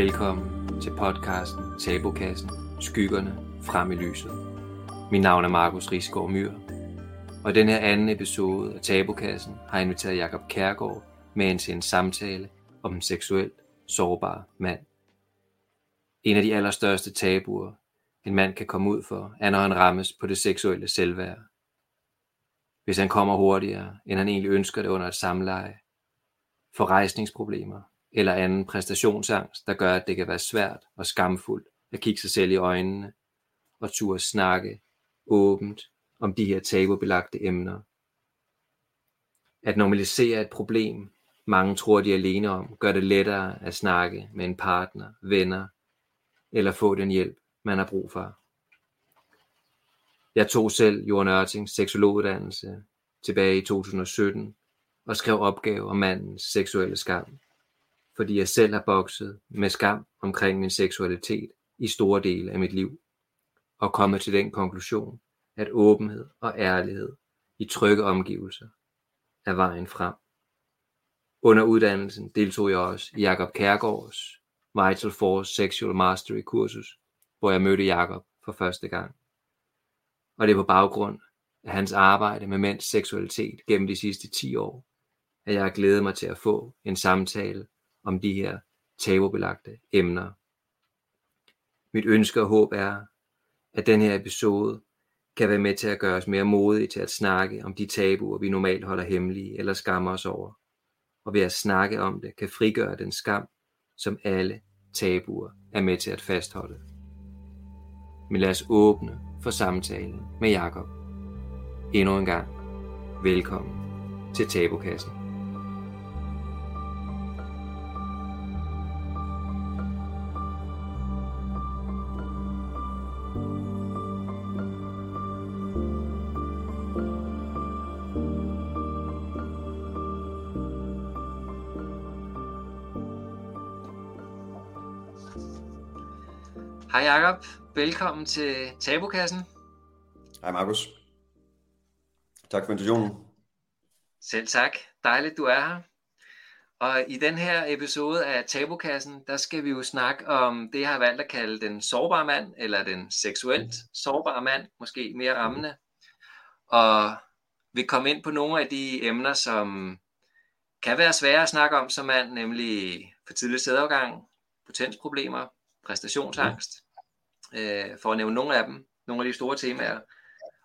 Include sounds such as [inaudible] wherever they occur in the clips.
Velkommen til podcasten Tabukassen Skyggerne frem i lyset. Mit navn er Markus Risgaard Myr, og i den her anden episode af Tabukassen har jeg inviteret Jakob Kærgaard med ind til en samtale om en seksuelt sårbar mand. En af de allerstørste tabuer, en mand kan komme ud for, er når han rammes på det seksuelle selvværd. Hvis han kommer hurtigere, end han egentlig ønsker det under et samleje, får rejsningsproblemer eller anden præstationsangst, der gør, at det kan være svært og skamfuldt at kigge sig selv i øjnene og turde snakke åbent om de her tabubelagte emner. At normalisere et problem, mange tror de er alene om, gør det lettere at snakke med en partner, venner eller få den hjælp, man har brug for. Jeg tog selv Jørgen Ørtings seksologuddannelse tilbage i 2017 og skrev opgave om mandens seksuelle skam, fordi jeg selv har bokset med skam omkring min seksualitet i store dele af mit liv, og kommet til den konklusion, at åbenhed og ærlighed i trygge omgivelser er vejen frem. Under uddannelsen deltog jeg også i Jakob Kærgaards Vital Force Sexual Mastery kursus, hvor jeg mødte Jakob for første gang. Og det er på baggrund af hans arbejde med mænds seksualitet gennem de sidste 10 år, at jeg har glædet mig til at få en samtale om de her tabubelagte emner. Mit ønske og håb er, at den her episode kan være med til at gøre os mere modige til at snakke om de tabuer, vi normalt holder hemmelige eller skammer os over. Og ved at snakke om det, kan frigøre den skam, som alle tabuer er med til at fastholde. Men lad os åbne for samtalen med Jakob. Endnu en gang, velkommen til Tabukassen. Velkommen til Tabukassen. Hej Markus. Tak for invitationen. Selv tak. Dejligt, du er her. Og i den her episode af Tabukassen, der skal vi jo snakke om det, jeg har valgt at kalde den sårbare mand, eller den seksuelt sårbare mand, måske mere rammende. Og vi kommer ind på nogle af de emner, som kan være svære at snakke om som mand, nemlig for tidlig sædafgang, potensproblemer, præstationsangst, øh, for at nævne nogle af dem, nogle af de store temaer.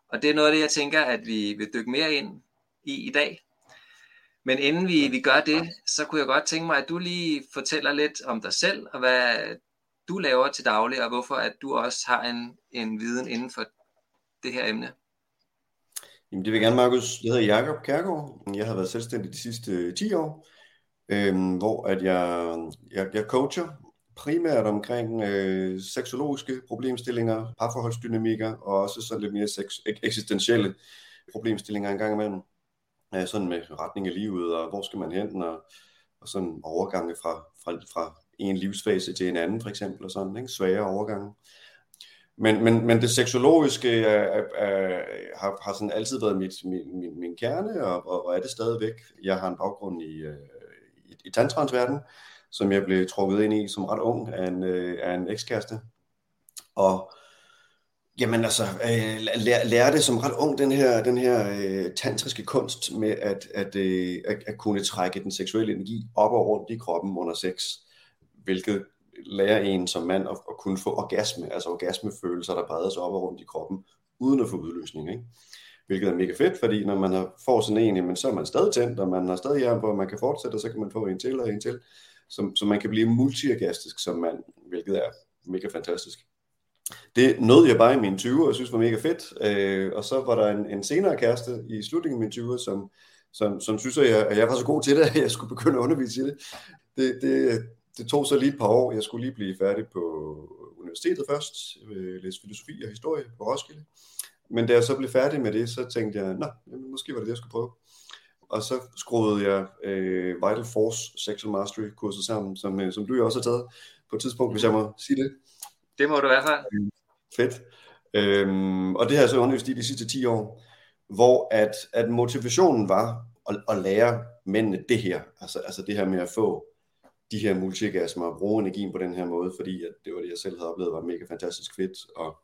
Og det er noget af det, jeg tænker, at vi vil dykke mere ind i i dag. Men inden vi, vi gør det, så kunne jeg godt tænke mig, at du lige fortæller lidt om dig selv, og hvad du laver til daglig, og hvorfor at du også har en, en viden inden for det her emne. Jamen det vil jeg gerne, Markus. Jeg hedder Jakob Kærgaard. Jeg har været selvstændig de sidste 10 år, øhm, hvor at jeg, jeg, jeg coacher primært omkring øh, seksologiske problemstillinger, parforholdsdynamikker og også sådan lidt mere sex, eksistentielle problemstillinger engang imellem. Øh, sådan med retning af livet og hvor skal man hen og, og sådan overgange fra, fra, fra en livsfase til en anden for eksempel og sådan, ikke? svære overgange. Men, men, men det seksologiske er, er, er, har, har sådan altid været mit, min, min, min kerne, og, og, og er det stadigvæk. Jeg har en baggrund i, øh, i, i tantrans verden, som jeg blev trukket ind i som ret ung af en, øh, af en ekskæreste. Og jamen altså, øh, lær, lærte som ret ung den her, den her øh, tantriske kunst med at, at, øh, at, at kunne trække den seksuelle energi op og rundt i kroppen under sex, hvilket lærer en som mand at, at kunne få orgasme, altså orgasmefølelser, der breder sig op og rundt i kroppen, uden at få udløsning. Ikke? Hvilket er mega fedt, fordi når man har, får sådan en, jamen, så er man stadig tændt, og man har stadig jern på, og man kan fortsætte, og så kan man få en til og en til så, så man kan blive multiorgastisk som mand, hvilket er mega fantastisk. Det nåede jeg bare i mine 20'er, og synes var mega fedt. Øh, og så var der en, en senere kæreste i slutningen af mine 20'er, som, som, som synes, at jeg, at jeg var så god til det, [laughs] at jeg skulle begynde at undervise i det. Det, det, det tog så lige et par år. Jeg skulle lige blive færdig på universitetet først, øh, læse filosofi og historie på Roskilde. Men da jeg så blev færdig med det, så tænkte jeg, nå, måske var det det, jeg skulle prøve og så skruede jeg øh, Vital Force Sexual Mastery kurset sammen, som, øh, som du jo også har taget på et tidspunkt, hvis jeg må sige det. Det må du i hvert fald. Fedt. Øhm, og det har jeg så undervist i de sidste 10 år, hvor at, at motivationen var at, at lære mændene det her, altså, altså det her med at få de her multigasmer og bruge energien på den her måde, fordi at det var det, jeg selv havde oplevet, var mega fantastisk fedt. Og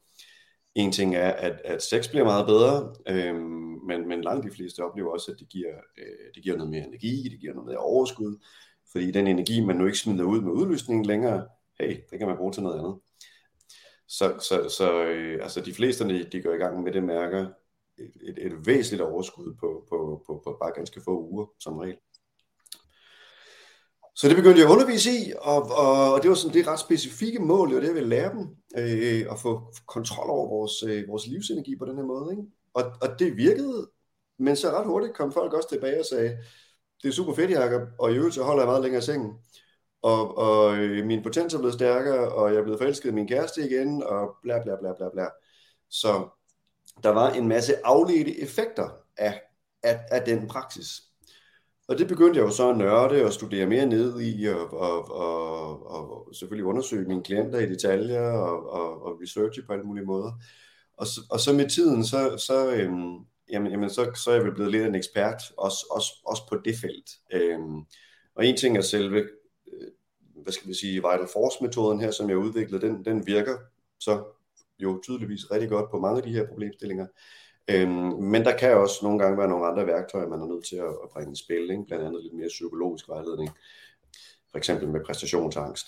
en ting er, at, at sex bliver meget bedre, øhm, men, men langt de fleste oplever også, at det giver, øh, det giver noget mere energi, det giver noget mere overskud, fordi den energi, man nu ikke smider ud med udløsningen længere, hey, det kan man bruge til noget andet. Så, så, så øh, altså de fleste, de, de går i gang med det, mærker et, et, et væsentligt overskud på, på, på, på bare ganske få uger som regel. Så det begyndte jeg at undervise i, og, og, og det var sådan det ret specifikke mål, det var det, jeg ville lære dem, øh, at få kontrol over vores, øh, vores livsenergi på den her måde. Ikke? Og, og det virkede, men så ret hurtigt kom folk også tilbage og sagde, det er super fedt, Jacob, og i øvrigt så holder jeg meget længere i sengen. Og, og øh, min potens er blevet stærkere, og jeg er blevet forelsket i min kæreste igen, og bla bla bla bla bla. Så der var en masse afledte effekter af, af, af den praksis. Og det begyndte jeg jo så at nørde og studere mere ned i, og, og, og, og selvfølgelig undersøge mine klienter i detaljer, og, og, og researche på alle mulige måder. Og, og så med tiden, så, så, øhm, jamen, jamen, så, så er jeg blevet lidt en ekspert, også, også, også på det felt. Øhm, og en ting er selve, øh, hvad skal vi sige, Vital Force-metoden her, som jeg udviklede, den, den virker så jo tydeligvis rigtig godt på mange af de her problemstillinger. Øhm, men der kan også nogle gange være nogle andre værktøjer, man er nødt til at, at bringe i spil, ikke? blandt andet lidt mere psykologisk vejledning, for eksempel med præstationsangst.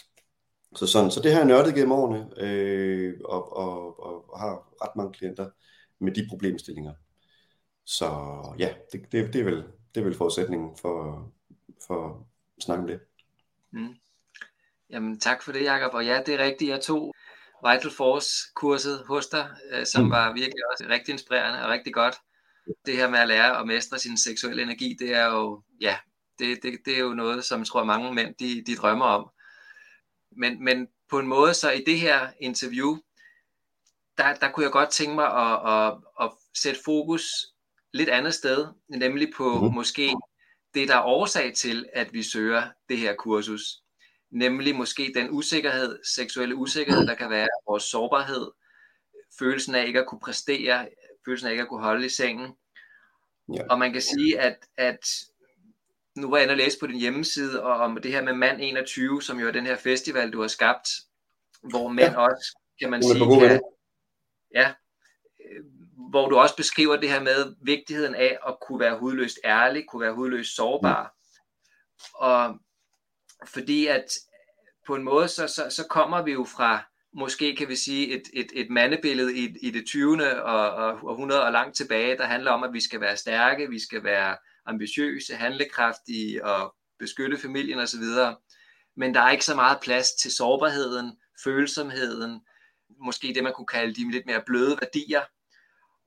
Så, sådan, så det har jeg nørdet gennem årene, øh, og, og, og har ret mange klienter med de problemstillinger. Så ja, det, det, det, er, vel, det er vel forudsætningen for, for at snakke om det. Mm. Jamen tak for det, Jacob. Og ja, det er rigtigt. Jeg tog Vital Force-kurset hos dig, øh, som mm. var virkelig også rigtig inspirerende og rigtig godt. Det her med at lære at mestre sin seksuelle energi, det er jo, ja, det, det, det er jo noget, som jeg tror mange mænd, de, de drømmer om. Men, men på en måde, så i det her interview, der, der kunne jeg godt tænke mig at, at, at sætte fokus lidt andet sted, nemlig på mm. måske det, der er årsag til, at vi søger det her kursus nemlig måske den usikkerhed, seksuelle usikkerhed, der kan være, vores sårbarhed, følelsen af ikke at kunne præstere, følelsen af ikke at kunne holde i sengen. Ja. Og man kan sige, at, at nu var jeg inde og læse på din hjemmeside og om det her med Mand 21, som jo er den her festival, du har skabt, hvor mænd ja. også, kan man sige, kan, ja, hvor du også beskriver det her med vigtigheden af at kunne være hudløst ærlig, kunne være hudløst sårbar. Mm. Og fordi at på en måde, så, så, så kommer vi jo fra, måske kan vi sige, et, et, et mandebillede i, i det 20. Og, og, århundrede og langt tilbage, der handler om, at vi skal være stærke, vi skal være ambitiøse, handlekraftige og beskytte familien osv. Men der er ikke så meget plads til sårbarheden, følsomheden, måske det, man kunne kalde de lidt mere bløde værdier.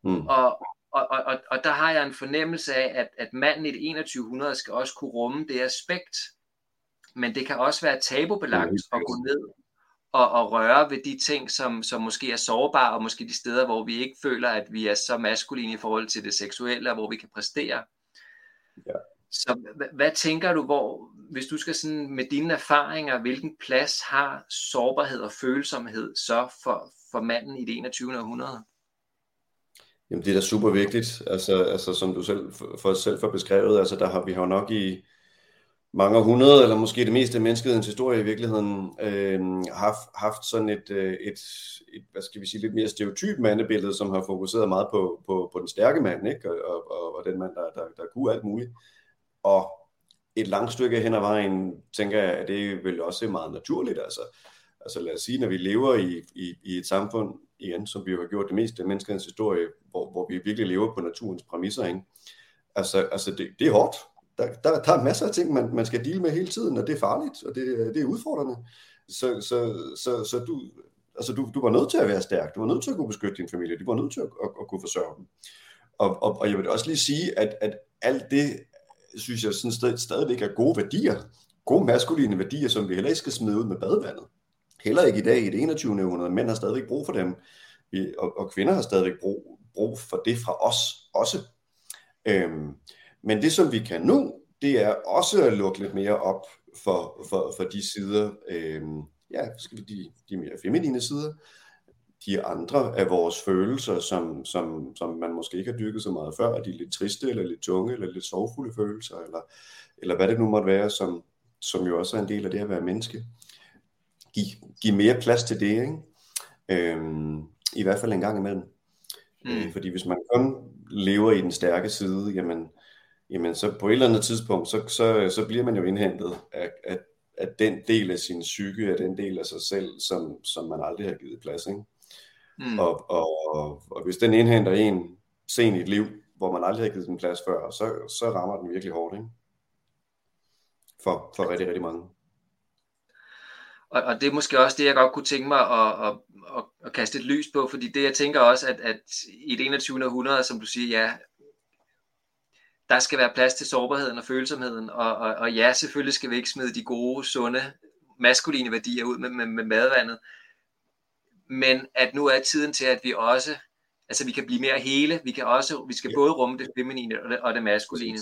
Mm. Og, og, og, og der har jeg en fornemmelse af, at, at manden i det 2100 skal også kunne rumme det aspekt, men det kan også være tabubelagt at gå ned og, og røre ved de ting, som, som måske er sårbare, og måske de steder, hvor vi ikke føler, at vi er så maskuline i forhold til det seksuelle, og hvor vi kan præstere. Ja. Så hvad, hvad tænker du, hvor, hvis du skal sådan med dine erfaringer, hvilken plads har sårbarhed og følsomhed så for, for manden i det 21. århundrede? Jamen det er da super vigtigt, altså, altså som du selv for, for selv for beskrevet, altså der har vi har nok i, mange hundrede, eller måske det meste af menneskehedens historie i virkeligheden, øh, haft, haft sådan et, øh, et, et, hvad skal vi sige, lidt mere stereotyp mandebillede, som har fokuseret meget på, på, på den stærke mand, ikke? Og, og, og den mand, der, der, der kunne alt muligt. Og et langt stykke hen ad vejen, tænker jeg, at det vil også meget naturligt. Altså, altså lad os sige, når vi lever i, i, i et samfund, igen, som vi jo har gjort det meste af menneskehedens historie, hvor, hvor vi virkelig lever på naturens præmisser, ikke? Altså, altså det, det er hårdt, der, der, der er masser af ting, man, man skal dele med hele tiden, og det er farligt, og det, det er udfordrende. Så, så, så, så du, altså du, du var nødt til at være stærk, du var nødt til at kunne beskytte din familie, du var nødt til at, at, at kunne forsørge dem. Og, og, og jeg vil også lige sige, at, at alt det, synes jeg sådan sted, stadigvæk er gode værdier, gode maskuline værdier, som vi heller ikke skal smide ud med badevandet. Heller ikke i dag i det 21. århundrede. Mænd har stadigvæk brug for dem, vi, og, og kvinder har stadigvæk brug, brug for det fra os også. Øhm, men det, som vi kan nu, det er også at lukke lidt mere op for, for, for de sider, øh, ja, skal vi, de, de mere feminine sider, de andre af vores følelser, som, som, som man måske ikke har dyrket så meget før, er de lidt triste, eller lidt tunge, eller lidt sorgfulde følelser, eller, eller hvad det nu måtte være, som, som jo også er en del af det at være menneske. Giv, giv mere plads til det, ikke? Øhm, I hvert fald en gang imellem. Mm. Øh, fordi hvis man kun lever i den stærke side, jamen, jamen så på et eller andet tidspunkt, så, så, så bliver man jo indhentet af, af, af den del af sin psyke, af den del af sig selv, som, som man aldrig har givet plads. Ikke? Mm. Og, og, og, og hvis den indhenter en sen i et liv, hvor man aldrig har givet den plads før, så, så rammer den virkelig hårdt. Ikke? For, for rigtig, rigtig mange. Og, og det er måske også det, jeg godt kunne tænke mig at, at, at, at kaste et lys på, fordi det jeg tænker også, at, at i det 21. århundrede, som du siger, ja, der skal være plads til sårbarheden og følsomheden, og, og, og ja, selvfølgelig skal vi ikke smide de gode, sunde, maskuline værdier ud med, med, med madvandet, men at nu er tiden til, at vi også, altså vi kan blive mere hele, vi kan også, vi skal både rumme det feminine og det, og det maskuline.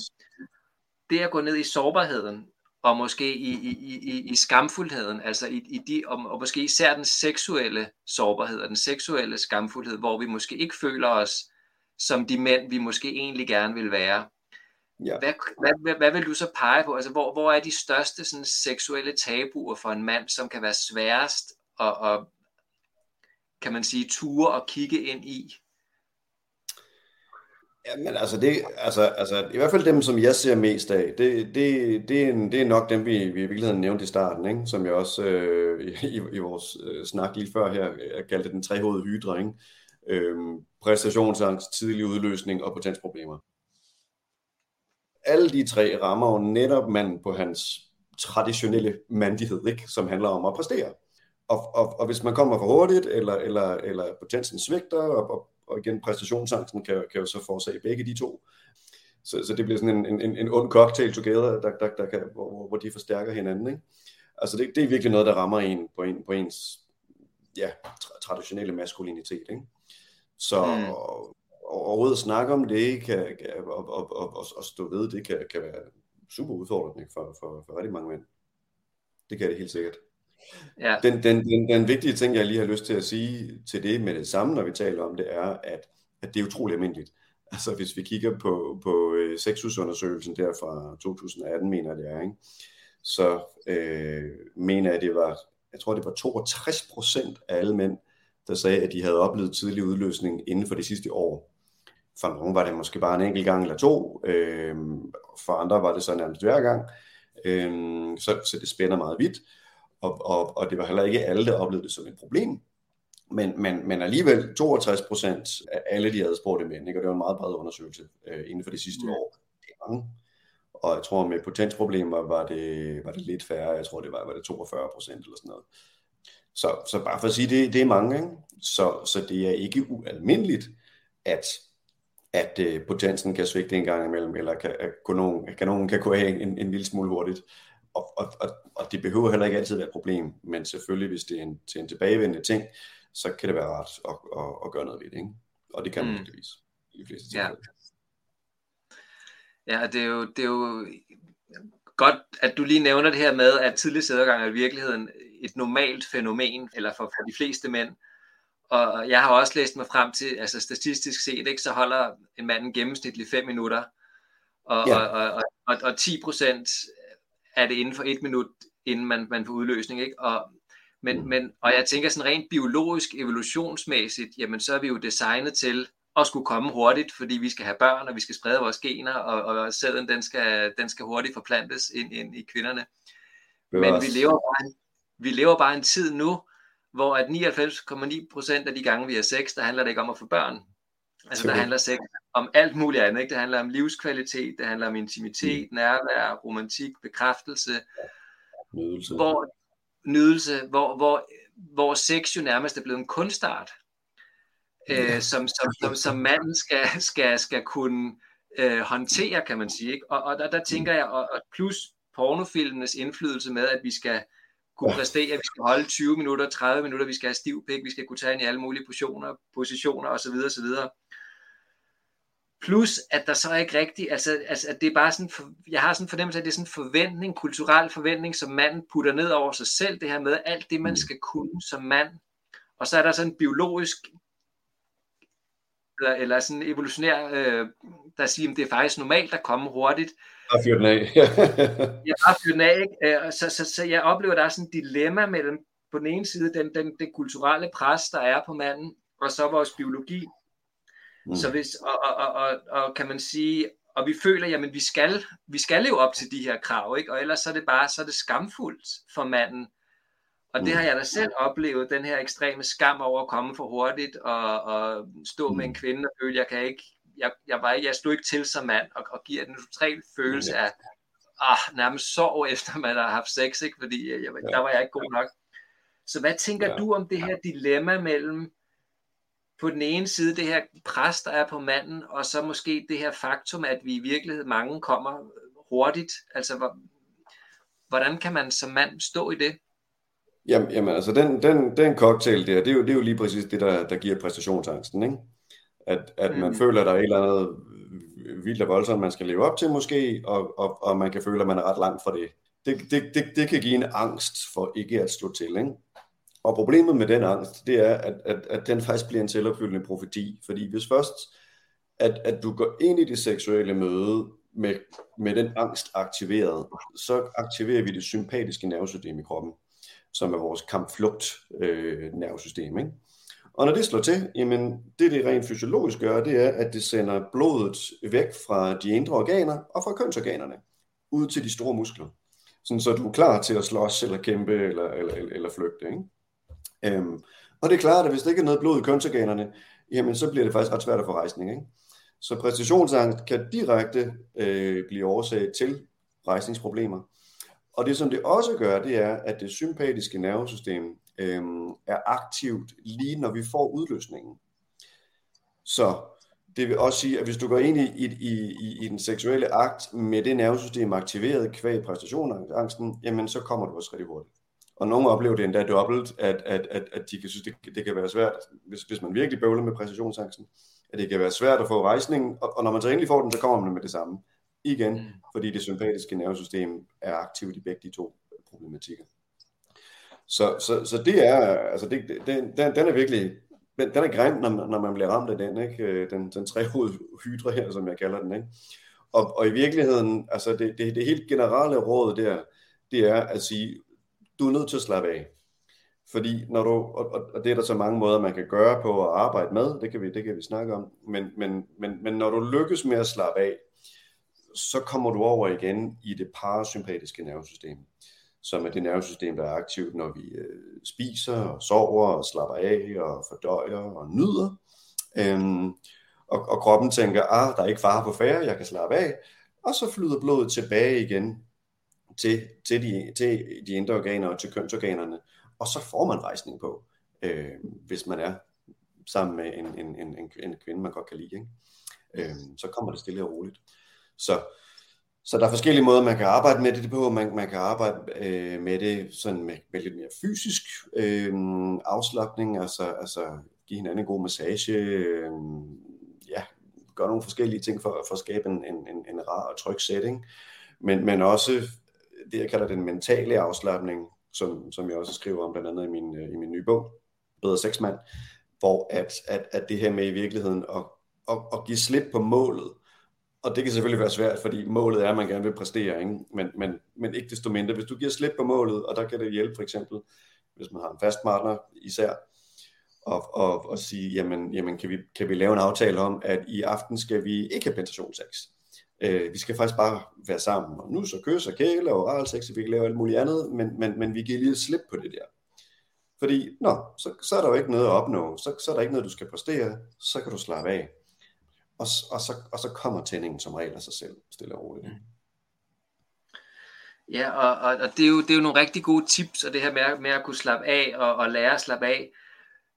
Det at gå ned i sårbarheden, og måske i, i, i, i skamfuldheden, altså i, i de, og, og måske især den seksuelle sårbarhed og den seksuelle skamfuldhed, hvor vi måske ikke føler os som de mænd, vi måske egentlig gerne vil være. Ja. Hvad, hvad, hvad, hvad vil du så pege på? Altså, hvor, hvor er de største sådan, seksuelle tabuer for en mand, som kan være sværest at, at kan man sige, ture og kigge ind i? Ja, men altså, det, altså, altså, i hvert fald dem, som jeg ser mest af, det, det, det, er, en, det er nok dem, vi, vi i virkeligheden nævnte i starten, ikke? som jeg også øh, [laughs] i, i vores øh, snak lige før her jeg kaldte den trehovede hydra, ikke? Øh, præstationsangst, tidlig udløsning og potensproblemer. Alle de tre rammer jo netop manden på hans traditionelle mandighed, ikke? som handler om at præstere. Og, og, og hvis man kommer for hurtigt, eller, eller, eller potensen svigter, og, og og igen præstationsangsten kan, kan jo så forårsage begge de to. Så, så det bliver sådan en, en, en ond cocktail together, der, der, der kan, hvor, hvor de forstærker hinanden. Ikke? Altså det, det er virkelig noget, der rammer en på, en, på ens ja, tra- traditionelle maskulinitet. Ikke? Så mm overhovedet at snakke om det kan, kan, og, og, og, og, og stå ved det kan, kan være super udfordrende for, for, for rigtig mange mænd. Det kan det helt sikkert. Ja. Den, den, den, den vigtige ting, jeg lige har lyst til at sige til det med det samme, når vi taler om det, er, at, at det er utrolig almindeligt. Altså hvis vi kigger på, på øh, sexusundersøgelsen der fra 2018, mener jeg det er, ikke? så øh, mener jeg, det var, jeg tror det var 62 procent af alle mænd, der sagde, at de havde oplevet tidlig udløsning inden for det sidste år. For nogle var det måske bare en enkelt gang eller to, øh, for andre var det så nærmest hver gang, øh, så, så det spænder meget vidt og, og, og det var heller ikke alle, der oplevede det som et problem. Men, men, men alligevel 62 procent af alle de adspurgte mænd, ikke? og det var en meget bred undersøgelse øh, inden for de sidste mm. år. Det er mange. Og jeg tror, med potensproblemer var det, var det lidt færre. Jeg tror, det var, var det 42 procent eller sådan noget. Så, så bare for at sige, det, det er mange. Ikke? Så, så det er ikke ualmindeligt, at, at uh, potensen kan svigte en gang imellem, eller kan, at kanonen, kanonen kan gå af en, en, en lille smule hurtigt og, og, og, og det behøver heller ikke altid være et problem, men selvfølgelig, hvis det er en, til en tilbagevendende ting, så kan det være rart at, at, at gøre noget ved det, ikke? Og det kan man mm. i de fleste tilfælde. Ja. ja, det er, jo, det er jo godt, at du lige nævner det her med, at tidlig sædergang er i virkeligheden et normalt fænomen, eller for, for de fleste mænd. Og jeg har også læst mig frem til, altså statistisk set, ikke, så holder en mand gennemsnitligt 5 minutter, og, ja. og, og, og, og 10 procent er det inden for et minut, inden man, man får udløsning. Ikke? Og, men, mm. men, og jeg tænker sådan rent biologisk, evolutionsmæssigt, jamen så er vi jo designet til at skulle komme hurtigt, fordi vi skal have børn, og vi skal sprede vores gener, og, og sæden den skal, den skal hurtigt forplantes ind, ind i kvinderne. Men vi lever, bare en, vi lever bare en tid nu, hvor at 99,9% af de gange, vi har sex, der handler det ikke om at få børn. Altså der handler sex om alt muligt andet. Ikke? Det handler om livskvalitet, det handler om intimitet, mm. nærvær, romantik, bekræftelse. Nydelse. Hvor, nydelse, hvor, hvor, hvor sex jo nærmest er blevet en kunstart, øh, som, som, som, som manden skal, skal, skal kunne øh, håndtere, kan man sige. Ikke? Og, og der, der tænker jeg, og, og plus pornofilmenes indflydelse med, at vi skal kunne præstere, vi skal holde 20 minutter, 30 minutter, vi skal have stiv pik, vi skal kunne tage ind i alle mulige positioner, positioner osv. osv. Plus, at der så ikke rigtigt, altså, altså at det er bare sådan, for, jeg har sådan en fornemmelse af, at det er sådan en forventning, kulturel forventning, som manden putter ned over sig selv, det her med alt det, man mm. skal kunne som mand. Og så er der sådan en biologisk eller, eller sådan evolutionær, øh, der siger, at det er faktisk normalt at komme hurtigt. Bare fyre den af. [laughs] ja, bare fyre den af. Ikke? Øh, så, så, så jeg oplever, at der er sådan et dilemma mellem på den ene side den, den, den kulturelle pres, der er på manden, og så vores biologi. Mm. Så hvis, og, og, og, og, og kan man sige, og vi føler, jamen vi skal, vi skal leve op til de her krav, ikke? og ellers så er det bare så er det skamfuldt for manden. Og det mm. har jeg da selv oplevet, den her ekstreme skam over at komme for hurtigt og, og stå med en mm. kvinde og føle, jeg kan ikke, jeg, jeg, var, jeg stod ikke til som mand, og, og giver den total følelse af, ah, nærmest sorg efter man har haft sex, ikke? fordi jeg, der var jeg ikke god nok. Så hvad tænker ja. du om det her dilemma mellem på den ene side det her pres, der er på manden, og så måske det her faktum, at vi i virkeligheden mange kommer hurtigt. Altså, hvordan kan man som mand stå i det? Jamen, jamen altså, den, den, den cocktail der, det er, jo, det er jo lige præcis det, der, der giver præstationsangsten, ikke? At, at man mm. føler, at der er et eller andet vildt og voldsomt, man skal leve op til måske, og, og, og man kan føle, at man er ret langt fra det. Det, det, det, det kan give en angst for ikke at stå til, ikke? Og problemet med den angst, det er, at, at, at den faktisk bliver en selvopfyldende profeti. Fordi hvis først, at, at du går ind i det seksuelle møde med, med den angst aktiveret, så aktiverer vi det sympatiske nervesystem i kroppen, som er vores kampflugt øh, nervesystem. Ikke? Og når det slår til, jamen det det rent fysiologisk gør, det er, at det sender blodet væk fra de indre organer og fra kønsorganerne, ud til de store muskler. Sådan så du er klar til at slås eller kæmpe eller, eller, eller, eller flygte. Ikke? Øhm, og det er klart, at hvis der ikke er noget blod i kønsorganerne, jamen så bliver det faktisk ret svært at få rejsning. Ikke? Så præstationsangst kan direkte øh, blive årsag til rejsningsproblemer. Og det som det også gør, det er, at det sympatiske nervesystem øh, er aktivt lige når vi får udløsningen. Så det vil også sige, at hvis du går ind i, i, i, i den seksuelle akt med det nervesystem aktiveret kvæg præstationsangsten, jamen så kommer du også rigtig hurtigt. Og nogle oplever det endda dobbelt, at, at, at, at de kan synes, det, det kan være svært, hvis, hvis man virkelig bøvler med præcisionsangsten, at det kan være svært at få rejsningen, og, og når man så endelig får den, så kommer man med det samme. Igen, mm. fordi det sympatiske nervesystem er aktivt i begge de to problematikker. Så, så, så det er, altså det, den, den, den er virkelig, den er grim, når, når man bliver ramt af den, ikke? Øh, den, den trehovede hydre her, som jeg kalder den, ikke? Og, og i virkeligheden, altså det, det, det helt generelle råd der, det er at sige, du er nødt til at slappe af. Fordi når du, og, og det er der så mange måder, man kan gøre på at arbejde med, det kan vi, det kan vi snakke om, men, men, men, men når du lykkes med at slappe af, så kommer du over igen i det parasympatiske nervesystem, som er det nervesystem, der er aktivt, når vi øh, spiser og sover og slapper af og fordøjer og nyder. Øhm, og, og kroppen tænker, ah, der er ikke fare på færre, jeg kan slappe af, og så flyder blodet tilbage igen til, til, de, til de indre organer og til kønsorganerne, og så får man rejsning på, øh, hvis man er sammen med en, en, en, en, kvinde, man godt kan lide. Ikke? Øh, så kommer det stille og roligt. Så, så der er forskellige måder, man kan arbejde med det på. Man, man kan arbejde øh, med det sådan med, med lidt mere fysisk øh, afslappning, altså, altså give hinanden en god massage, øh, ja, gøre nogle forskellige ting for, for at skabe en, en, en, en rar og tryg setting, men, men også det, jeg kalder den mentale afslappning, som, som jeg også skriver om blandt andet i min, øh, i min nye bog, Bedre Sexmand, hvor at, at, at det her med i virkeligheden at, at, at give slip på målet, og det kan selvfølgelig være svært, fordi målet er, at man gerne vil præstere, ikke? Men, men, men ikke desto mindre. Hvis du giver slip på målet, og der kan det hjælpe for eksempel, hvis man har en fast partner især, og, og, og sige, jamen, jamen kan, vi, kan vi lave en aftale om, at i aften skal vi ikke have penetrationssex. Øh, vi skal faktisk bare være sammen, og nu så kys og kæle og oralsex, vi kan lave alt muligt andet, men, men, men vi giver lige slip på det der. Fordi, nå, så, så er der jo ikke noget at opnå, så, så er der ikke noget, du skal præstere, så kan du slappe af. Og, og, så, og så kommer tændingen som regel af sig selv, stille og roligt. Ja, og, og, og det, er jo, det er jo nogle rigtig gode tips, og det her med, med at kunne slappe af og, og lære at slappe af.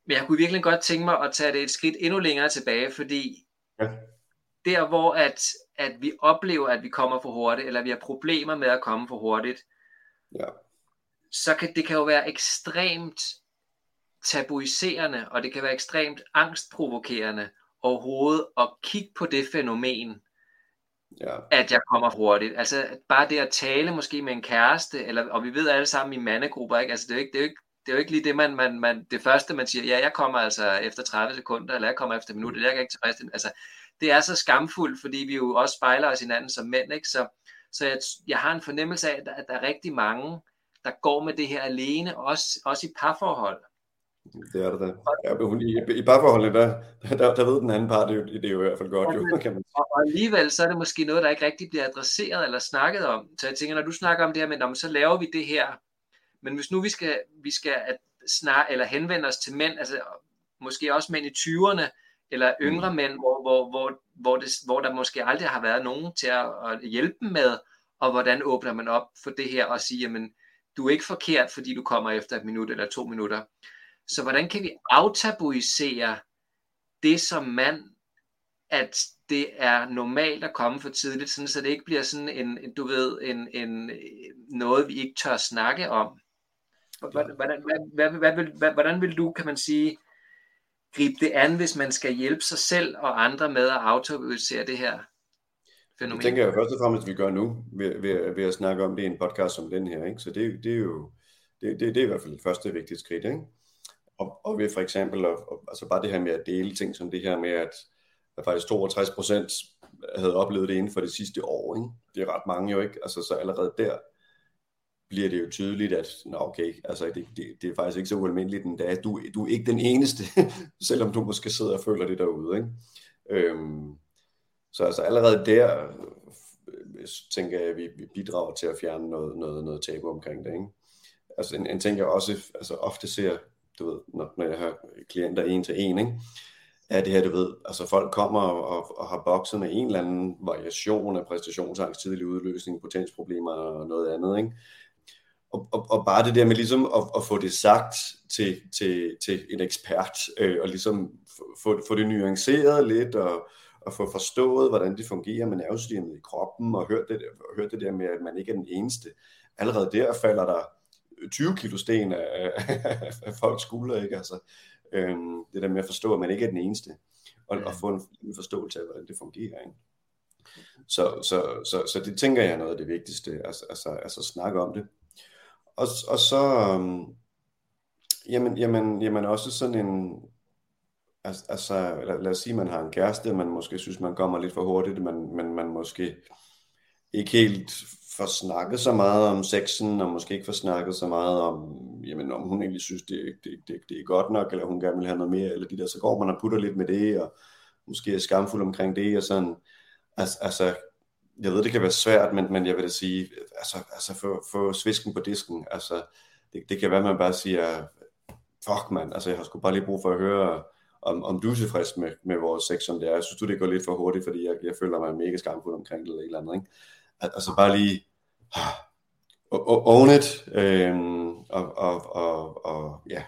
Men jeg kunne virkelig godt tænke mig at tage det et skridt endnu længere tilbage, fordi ja. der hvor at, at vi oplever, at vi kommer for hurtigt, eller vi har problemer med at komme for hurtigt, ja. så kan det kan jo være ekstremt tabuiserende, og det kan være ekstremt angstprovokerende overhovedet at kigge på det fænomen, ja. at jeg kommer hurtigt. Altså bare det at tale måske med en kæreste, eller, og vi ved alle sammen i mandegrupper, ikke? Altså, det, er jo ikke, det, er jo ikke, det er jo ikke lige det, man, man, man, det første, man siger, ja, jeg kommer altså efter 30 sekunder, eller jeg kommer efter en minut, eller jeg kan ikke tilfredsstille. Altså, det er så skamfuldt, fordi vi jo også spejler os hinanden som mænd, ikke? Så, så jeg, jeg har en fornemmelse af, at der er rigtig mange, der går med det her alene, også, også i parforhold. Det er det da. Ja, i, I parforholdene, der, der, der ved den anden part, det, det er jo i hvert fald godt. Jo, kan man og, alligevel, så er det måske noget, der ikke rigtig bliver adresseret eller snakket om. Så jeg tænker, når du snakker om det her med, så laver vi det her. Men hvis nu vi skal, vi skal at snak, eller henvende os til mænd, altså måske også mænd i 20'erne, eller yngre mm. mænd, hvor, hvor, hvor, hvor, det, hvor der måske aldrig har været nogen til at, at hjælpe dem med, og hvordan åbner man op for det her og siger, jamen, du er ikke forkert, fordi du kommer efter et minut eller to minutter. Så hvordan kan vi aftabuisere det som mand, at det er normalt at komme for tidligt, sådan, så det ikke bliver sådan en, du ved, en, en, noget, vi ikke tør snakke om. Hvordan, hvordan, hvad, hvad, hvad, hvordan vil du, kan man sige, gribe det an, hvis man skal hjælpe sig selv og andre med at autorisere det her fænomen? Det tænker jeg først og fremmest, at vi gør nu, ved, ved, ved at snakke om det i en podcast som den her. Ikke? Så det, det er jo det, det, det er i hvert fald det første vigtige skridt. Ikke? Og, og ved for eksempel, og, og, altså bare det her med at dele ting som det her med, at, at faktisk 62 procent havde oplevet det inden for det sidste år. Ikke? Det er ret mange jo ikke. Altså så allerede der bliver det jo tydeligt, at nå, okay, altså det, det, det er faktisk ikke så ualmindeligt endda. Du, du er ikke den eneste, [laughs] selvom du måske sidder og føler det derude. Ikke? Øhm, så altså allerede der øh, tænker jeg, at vi, vi bidrager til at fjerne noget, noget, noget tabu omkring det. Ikke? Altså en, en ting jeg også altså ofte ser, du ved, når, når jeg har klienter en til en, ikke? er det her, du ved, altså folk kommer og, og, og har bokset med en eller anden variation af præstationsangst, tidlig udløsning, potensproblemer og noget andet, ikke? og, og, og bare det der med ligesom at, at få det sagt til, til, til en ekspert, øh, og ligesom få, få det nuanceret lidt, og, og få forstået, hvordan det fungerer med nervesystemet i kroppen, og hørt det, hørt det der med, at man ikke er den eneste. Allerede der falder der 20 kilo sten af, af, folks skuldre, ikke? Altså, øhm, det der med at forstå, at man ikke er den eneste, og, og få en, en forståelse af, hvordan det fungerer. Ikke? Så, så, så, så det tænker jeg er noget af det vigtigste, altså, altså, altså snakke om det og, og så, um, jamen, jamen, jamen også sådan en, altså, altså lad, lad os sige, man har en kæreste, man måske synes, man kommer lidt for hurtigt, men, men man måske ikke helt får snakket så meget om sexen, og måske ikke får snakket så meget om, jamen, om hun egentlig synes, det, det, det, det er godt nok, eller hun gerne vil have noget mere, eller de der, så går man og putter lidt med det, og måske er skamfuld omkring det, og sådan, altså, altså jeg ved, det kan være svært, men, men jeg vil da sige, altså, altså få, få svisken på disken, altså, det, det kan være, man bare siger, fuck man, altså jeg har sgu bare lige brug for at høre, om, om du er tilfreds med, med vores sex, som det er. Jeg synes du, det går lidt for hurtigt, fordi jeg, jeg føler mig mega skamfuld omkring det, eller et eller andet, ikke? Altså bare lige, own it, øhm, og, og, og, og, ja,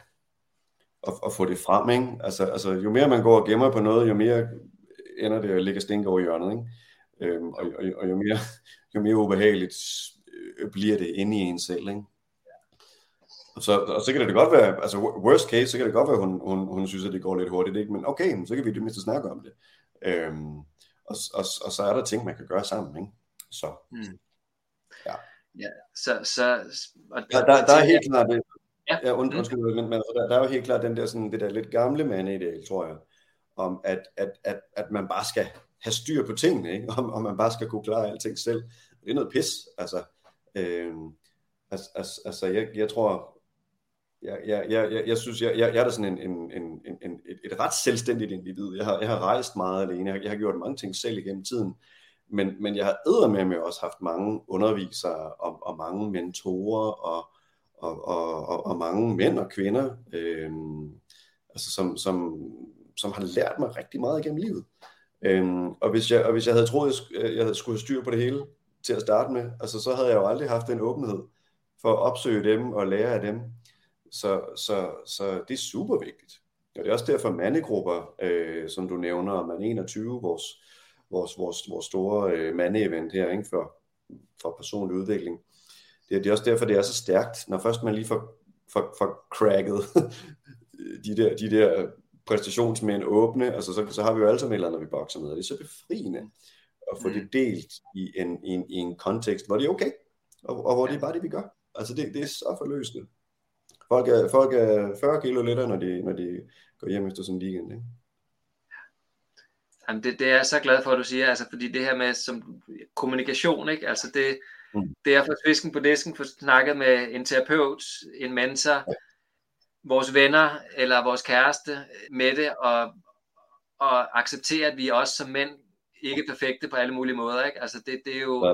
og, og få det frem, ikke? Altså, altså, jo mere man går og gemmer på noget, jo mere ender det at ligge stænke over hjørnet, ikke? Øhm, og, og, og jo, mere, jo mere ubehageligt øh, bliver det inde i en selv. Ikke? Og så, og så kan det godt være, altså worst case, så kan det godt være, hun, hun, hun synes, at det går lidt hurtigt, ikke? men okay, så kan vi det mindste snakke om det. Øhm, og, og, og så er der ting, man kan gøre sammen. Ikke? Så, mm. ja. Ja, så, så og der, der, der er helt klart det. Ja, ja und, mm. undskyld, men, men altså, der, der er jo helt klart den der, sådan, det der lidt gamle mandeideal, tror jeg, om at, at, at, at man bare skal have styr på tingene, ikke? Om, om man bare skal kunne klare alting selv. Det er noget pis, altså. Øh, altså, altså jeg, jeg tror, jeg, jeg, jeg, jeg synes, jeg, jeg, jeg er da sådan en, en, en, en, et, et ret selvstændigt individ. Jeg har, jeg har rejst meget alene, jeg har, jeg har gjort mange ting selv igennem tiden, men, men jeg har med mig også haft mange undervisere og, og mange mentorer og, og, og, og, og mange mænd og kvinder, øh, altså som, som, som har lært mig rigtig meget igennem livet. Øhm, og, hvis jeg, og hvis jeg havde troet, at øh, jeg, havde skulle have styr på det hele til at starte med, altså, så havde jeg jo aldrig haft den åbenhed for at opsøge dem og lære af dem. Så, så, så det er super vigtigt. Og det er også derfor mandegrupper, øh, som du nævner, man 21, vores, vores, vores, vores store øh, mandeevent her ikke, for, for personlig udvikling. Det, er, det er også derfor, det er så stærkt, når først man lige får, får, får cracket [laughs] de der, de der præstationsmænd åbne, altså så, så har vi jo alle sammen eller når vi bokser med, og det er så befriende at få mm. det delt i en, i, en, i en kontekst, hvor det er okay, og, og hvor ja. det er bare det, vi gør. Altså det, det er så forløsende. folk, er, folk er 40 kilo lettere, når de, når de går hjem efter sådan en weekend. Ikke? Jamen det, det er jeg så glad for, at du siger, altså fordi det her med som kommunikation, ikke? altså det, mm. det er få fisken på disken, få snakket med en terapeut, en mentor, ja. vores venner eller vores kæreste med det, og, og acceptere, at vi også som mænd ikke er perfekte på alle mulige måder. Ikke? Altså det, det er jo, ja.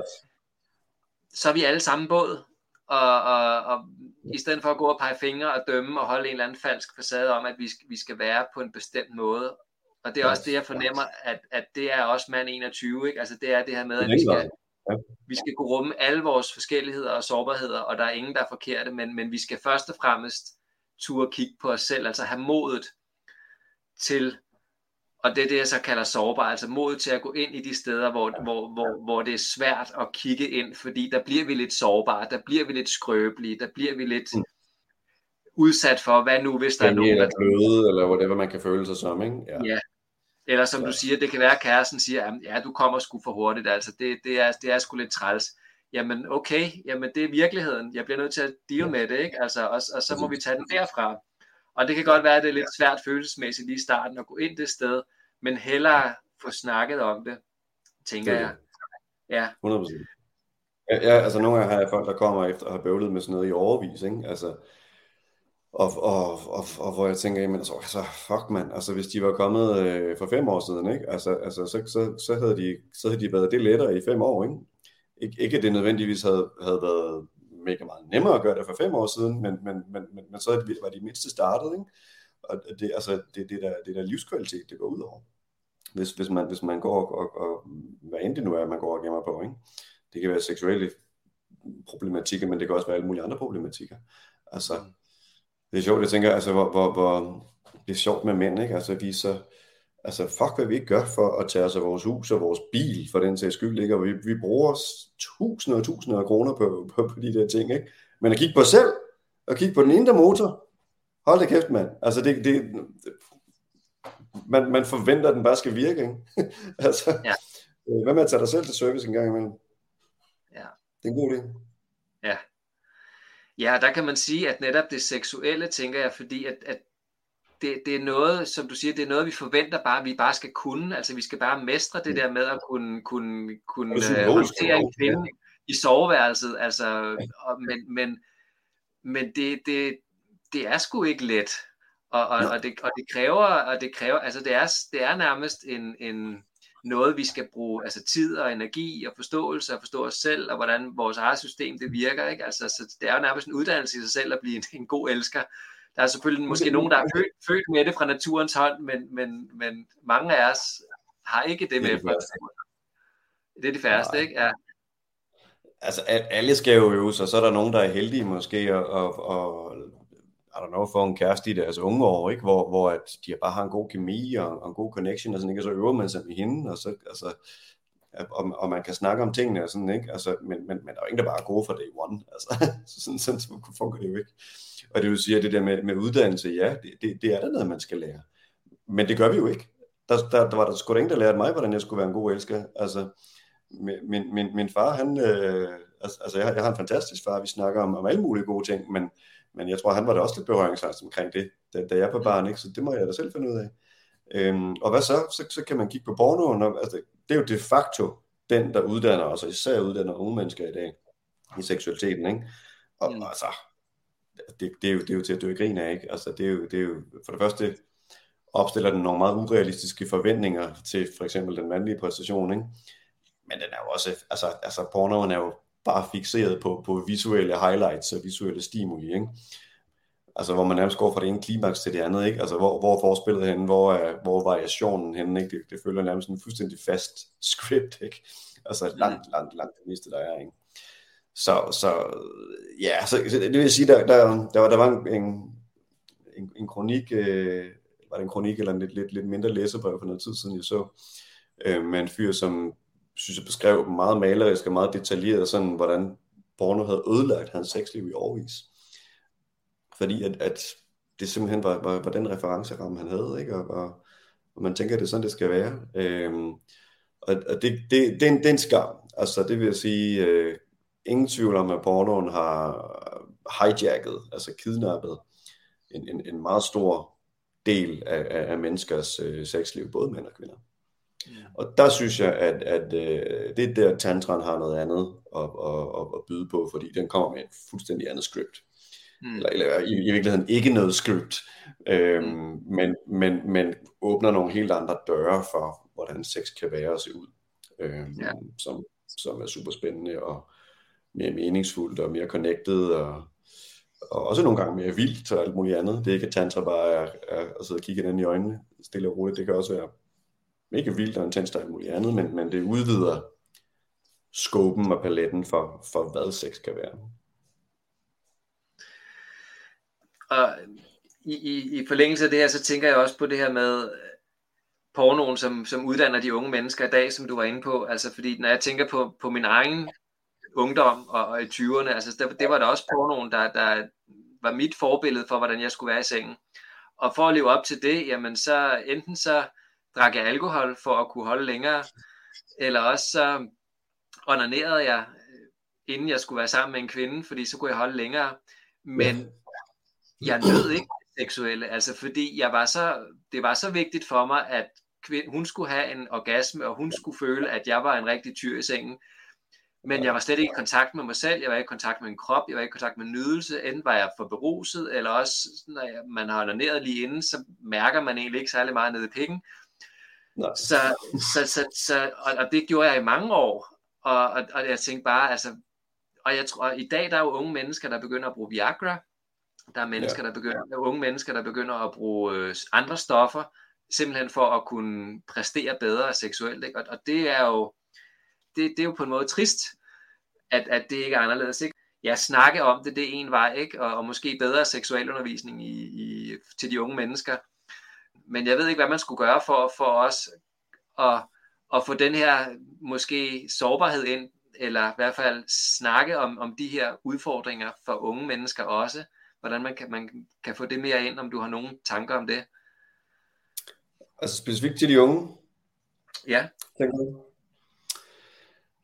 så er vi alle sammen båd, og, og, og i stedet for at gå og pege fingre og dømme og holde en eller anden falsk facade om, at vi vi skal være på en bestemt måde, og det er også det, jeg fornemmer, at, at det er også mand 21, ikke? Altså det er det her med, at vi skal, vi skal kunne rumme alle vores forskelligheder og sårbarheder, og der er ingen, der er forkerte, men, men vi skal først og fremmest turde kigge på os selv, altså have modet til, og det er det, jeg så kalder sårbar, altså modet til at gå ind i de steder, hvor, hvor, hvor, hvor det er svært at kigge ind, fordi der bliver vi lidt sårbare, der bliver vi lidt skrøbelige, der bliver vi lidt, mm udsat for, hvad nu hvis der er nogen, der... bløde, eller whatever man kan føle sig som, ikke? Ja. ja. Eller som ja. du siger, det kan være, at kæresten siger, ja, du kommer sgu for hurtigt, altså det, det, er, det er sgu lidt træls. Jamen okay, jamen det er virkeligheden. Jeg bliver nødt til at deal med det, ikke? Altså, og, og så må vi tage den derfra. Og det kan godt være, at det er lidt svært følelsesmæssigt lige i starten at gå ind det sted, men hellere få snakket om det, tænker det jeg. Ja. 100%. Ja, ja, altså nogle gange har jeg folk, der kommer efter at have bøvlet med sådan noget i overvis, ikke? Altså, og, og, og, og hvor jeg tænker, jamen altså, altså fuck man, altså hvis de var kommet øh, for fem år siden, ikke? Altså, altså så, så, så, havde de, så havde de været det lettere i fem år, ikke? Ik- ikke at det nødvendigvis havde, havde været mega meget nemmere at gøre det for fem år siden, men, men, men, men, men så var de mindste startet, ikke? Og det, altså, det, det, der, det der livskvalitet, det går ud over. Hvis, hvis, man, hvis man går og, og, og hvad end det nu er, man går og gemmer på, ikke? Det kan være seksuelle problematikker, men det kan også være alle mulige andre problematikker. Altså, mm det er sjovt, jeg tænker, altså, hvor, hvor, hvor det er sjovt med mænd, ikke? Altså, vi så, altså, fuck, hvad vi ikke gør for at tage os af vores hus og vores bil, for den sags skyld, ikke? Og vi, vi bruger tusinder og tusinder af kroner på, på, på de der ting, ikke? Men at kigge på os selv, og kigge på den indre motor, hold da kæft, mand. Altså, det, det, man, man forventer, at den bare skal virke, ikke? [laughs] altså, ja. Øh, hvad med at tage dig selv til service en gang imellem? Ja. Det er en god idé. Ja, Ja, der kan man sige, at netop det seksuelle, tænker jeg, fordi at, at det, det er noget, som du siger, det er noget, vi forventer bare, vi bare skal kunne. Altså, vi skal bare mestre det mm. der med at kunne, kunne, kunne uh, håndtere en kvinde i soveværelset. Altså, og, men men, men det, det, det er sgu ikke let. Og, og, og, det, og det kræver, og det kræver, altså det er, det er nærmest en, en, noget, vi skal bruge altså tid og energi og forståelse og forstå os selv, og hvordan vores eget system det virker. Ikke? Altså, så det er jo nærmest en uddannelse i sig selv at blive en, [laughs] en god elsker. Der er selvfølgelig måske nogen, der er født, født med det fra naturens hånd, men, men, men mange af os har ikke det med fra naturen. Det er det færreste, ikke? Ja. Altså, alle skal jo øve sig, så er der nogen, der er heldige måske, og, og, og i don't know, få en kæreste i deres unge år, ikke? Hvor, hvor at de bare har en god kemi og, og en god connection, og, sådan, ikke? og så øver man sig med hende, og, så, altså, og, og man kan snakke om tingene, og sådan, ikke? Altså, men, men, men der er jo ingen, der bare er gode for day one. Altså, [laughs] så sådan, sådan, sådan fungerer det jo ikke. Og det du siger, det der med, med uddannelse, ja, det, det, det er der noget, man skal lære. Men det gør vi jo ikke. Der, der, der var der sgu da ingen, der lærte mig, hvordan jeg skulle være en god elsker. Altså, min, min, min far, han, øh, altså, altså jeg, jeg har en fantastisk far, vi snakker om, om alle mulige gode ting, men, men jeg tror, han var da også lidt berøringsangst omkring det, da, da jeg var barn, ikke? så det må jeg da selv finde ud af. Øhm, og hvad så? så? Så kan man kigge på pornoen, og, altså, det er jo de facto den, der uddanner os, og især uddanner unge mennesker i dag, i seksualiteten, ikke? Og mm. altså, det, det, er jo, det er jo til at dø i grin af, ikke? Altså, det er jo, det er jo for det første opstiller den nogle meget urealistiske forventninger til for eksempel den mandlige præstation, ikke? Men den er jo også, altså, altså pornoen er jo bare fixeret på, på visuelle highlights og visuelle stimuli, ikke? Altså, hvor man nærmest går fra det ene klimaks til det andet, ikke? Altså, hvor, hvor er forspillet henne? Hvor er, hvor er variationen henne, ikke? Det, det følger nærmest en fuldstændig fast [laughs] script, ikke? Altså, langt, langt, langt det meste, der er, ikke? Så, så ja, så, det vil sige, der, der, der, var, der var en, en, en kronik, øh, var det en kronik eller en lidt, lidt, lidt mindre læserbrev for noget tid siden, jeg så, øh, med en fyr, som synes jeg beskrev meget malerisk og meget detaljeret, sådan hvordan porno havde ødelagt hans sexliv i årvis. Fordi at, at det simpelthen var, var, var den referenceramme, han havde, ikke? Og, og, og man tænker, at det er sådan, det skal være. Øhm, og og det, det, det, er en, det er en skam. Altså, det vil jeg sige, øh, ingen tvivl om, at pornoen har hijacket, altså kidnappet en, en, en meget stor del af, af, af menneskers øh, sexliv, både mænd og kvinder. Mm. Og der synes jeg, at, at øh, det er der, tantran har noget andet at, at, at, at byde på, fordi den kommer med et fuldstændig andet script. Mm. Eller, eller i, i virkeligheden ikke noget script, øhm, mm. men, men, men åbner nogle helt andre døre for, hvordan sex kan være og se ud, øhm, ja. som, som er super spændende og mere meningsfuldt og mere connected og, og også nogle gange mere vildt og alt muligt andet. Det er ikke, at tantra bare er, er at sidde og kigge hinanden i øjnene stille og roligt. Det kan også være ikke vildt og intens og alt muligt andet, men, men det udvider skåben og paletten for, for hvad sex kan være. Og i, i, i forlængelse af det her, så tænker jeg også på det her med pornoen, som, som uddanner de unge mennesker i dag, som du var inde på. Altså fordi når jeg tænker på, på min egen ungdom og, og i 20'erne, altså det, det var da også pornoen, der, der var mit forbillede for, hvordan jeg skulle være i sengen. Og for at leve op til det, jamen så enten så drak jeg alkohol for at kunne holde længere, eller også så onanerede jeg, inden jeg skulle være sammen med en kvinde, fordi så kunne jeg holde længere. Men jeg nød ikke seksuelle, altså fordi jeg var så, det var så vigtigt for mig, at kvinde, hun skulle have en orgasme, og hun skulle føle, at jeg var en rigtig tyr i sengen. Men jeg var slet ikke i kontakt med mig selv, jeg var ikke i kontakt med min krop, jeg var ikke i kontakt med nydelse, enten var jeg for beruset, eller også, når man har onaneret lige inden, så mærker man egentlig ikke særlig meget nede i pikken. Så, så, så, så, og, og det gjorde jeg i mange år, og, og, og jeg tænkte bare, altså, og jeg tror, og i dag der er jo unge mennesker, der begynder at bruge Viagra, der er mennesker, ja. der begynder, der er unge mennesker, der begynder at bruge øh, andre stoffer, simpelthen for at kunne præstere bedre seksuelt, ikke? Og, og det er jo, det, det er jo på en måde trist, at, at det ikke er anderledes, ikke? Ja, snakke om det, det er en vej, ikke? Og, og måske bedre seksualundervisning i, i, til de unge mennesker, men jeg ved ikke, hvad man skulle gøre for, for os at, at få den her måske sårbarhed ind, eller i hvert fald snakke om, om de her udfordringer for unge mennesker også. Hvordan man kan, man kan få det mere ind, om du har nogle tanker om det. Altså specifikt til de unge? Ja.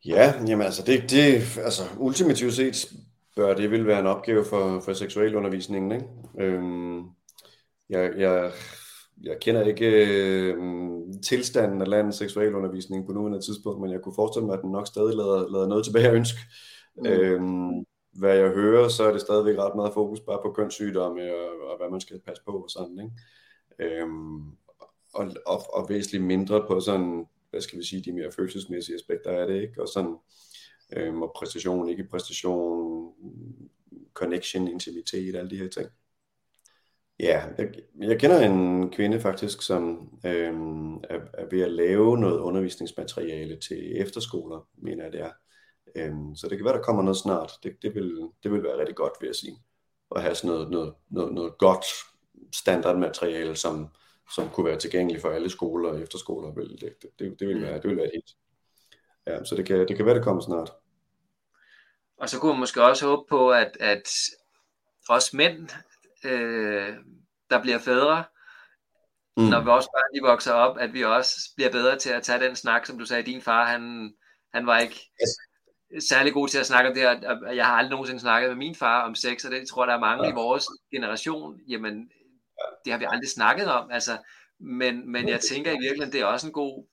Ja, jamen altså, det, det, altså ultimativt set bør det vil være en opgave for, for seksualundervisningen, ikke? Øhm, jeg, jeg jeg kender ikke øh, tilstanden af landets seksualundervisning på nuværende tidspunkt, men jeg kunne forestille mig, at den nok stadig lader, lader noget tilbage at ønske. Mm. Øhm, hvad jeg hører, så er det stadigvæk ret meget fokus bare på kønssygdomme og, og hvad man skal passe på og sådan, ikke? Øhm, og, og, og væsentligt mindre på sådan, hvad skal vi sige, de mere følelsesmæssige aspekter af det, ikke? Og sådan, øhm, og præstation, ikke præstation, connection, intimitet, alle de her ting. Ja, jeg, jeg kender en kvinde faktisk, som øh, er, er ved at lave noget undervisningsmateriale til efterskoler, mener jeg det er. Øh, så det kan være, der kommer noget snart. Det, det, vil, det vil være rigtig godt, vil jeg sige. At have sådan noget, noget, noget, noget godt standardmateriale, som, som kunne være tilgængeligt for alle skoler og efterskoler. Det, det, det, det, vil, være, det vil være helt. Ja, så det kan, det kan være, det kommer snart. Og så kunne man måske også håbe på, at, at også mænd øh, der bliver fædre, mm. når vores børn de vokser op, at vi også bliver bedre til at tage den snak, som du sagde, din far, han, han var ikke yes. særlig god til at snakke om det her. Jeg har aldrig nogensinde snakket med min far om sex, og det tror der er mange ja. i vores generation, jamen, det har vi aldrig snakket om, altså, men, men jeg tænker i virkeligheden, det er også en god,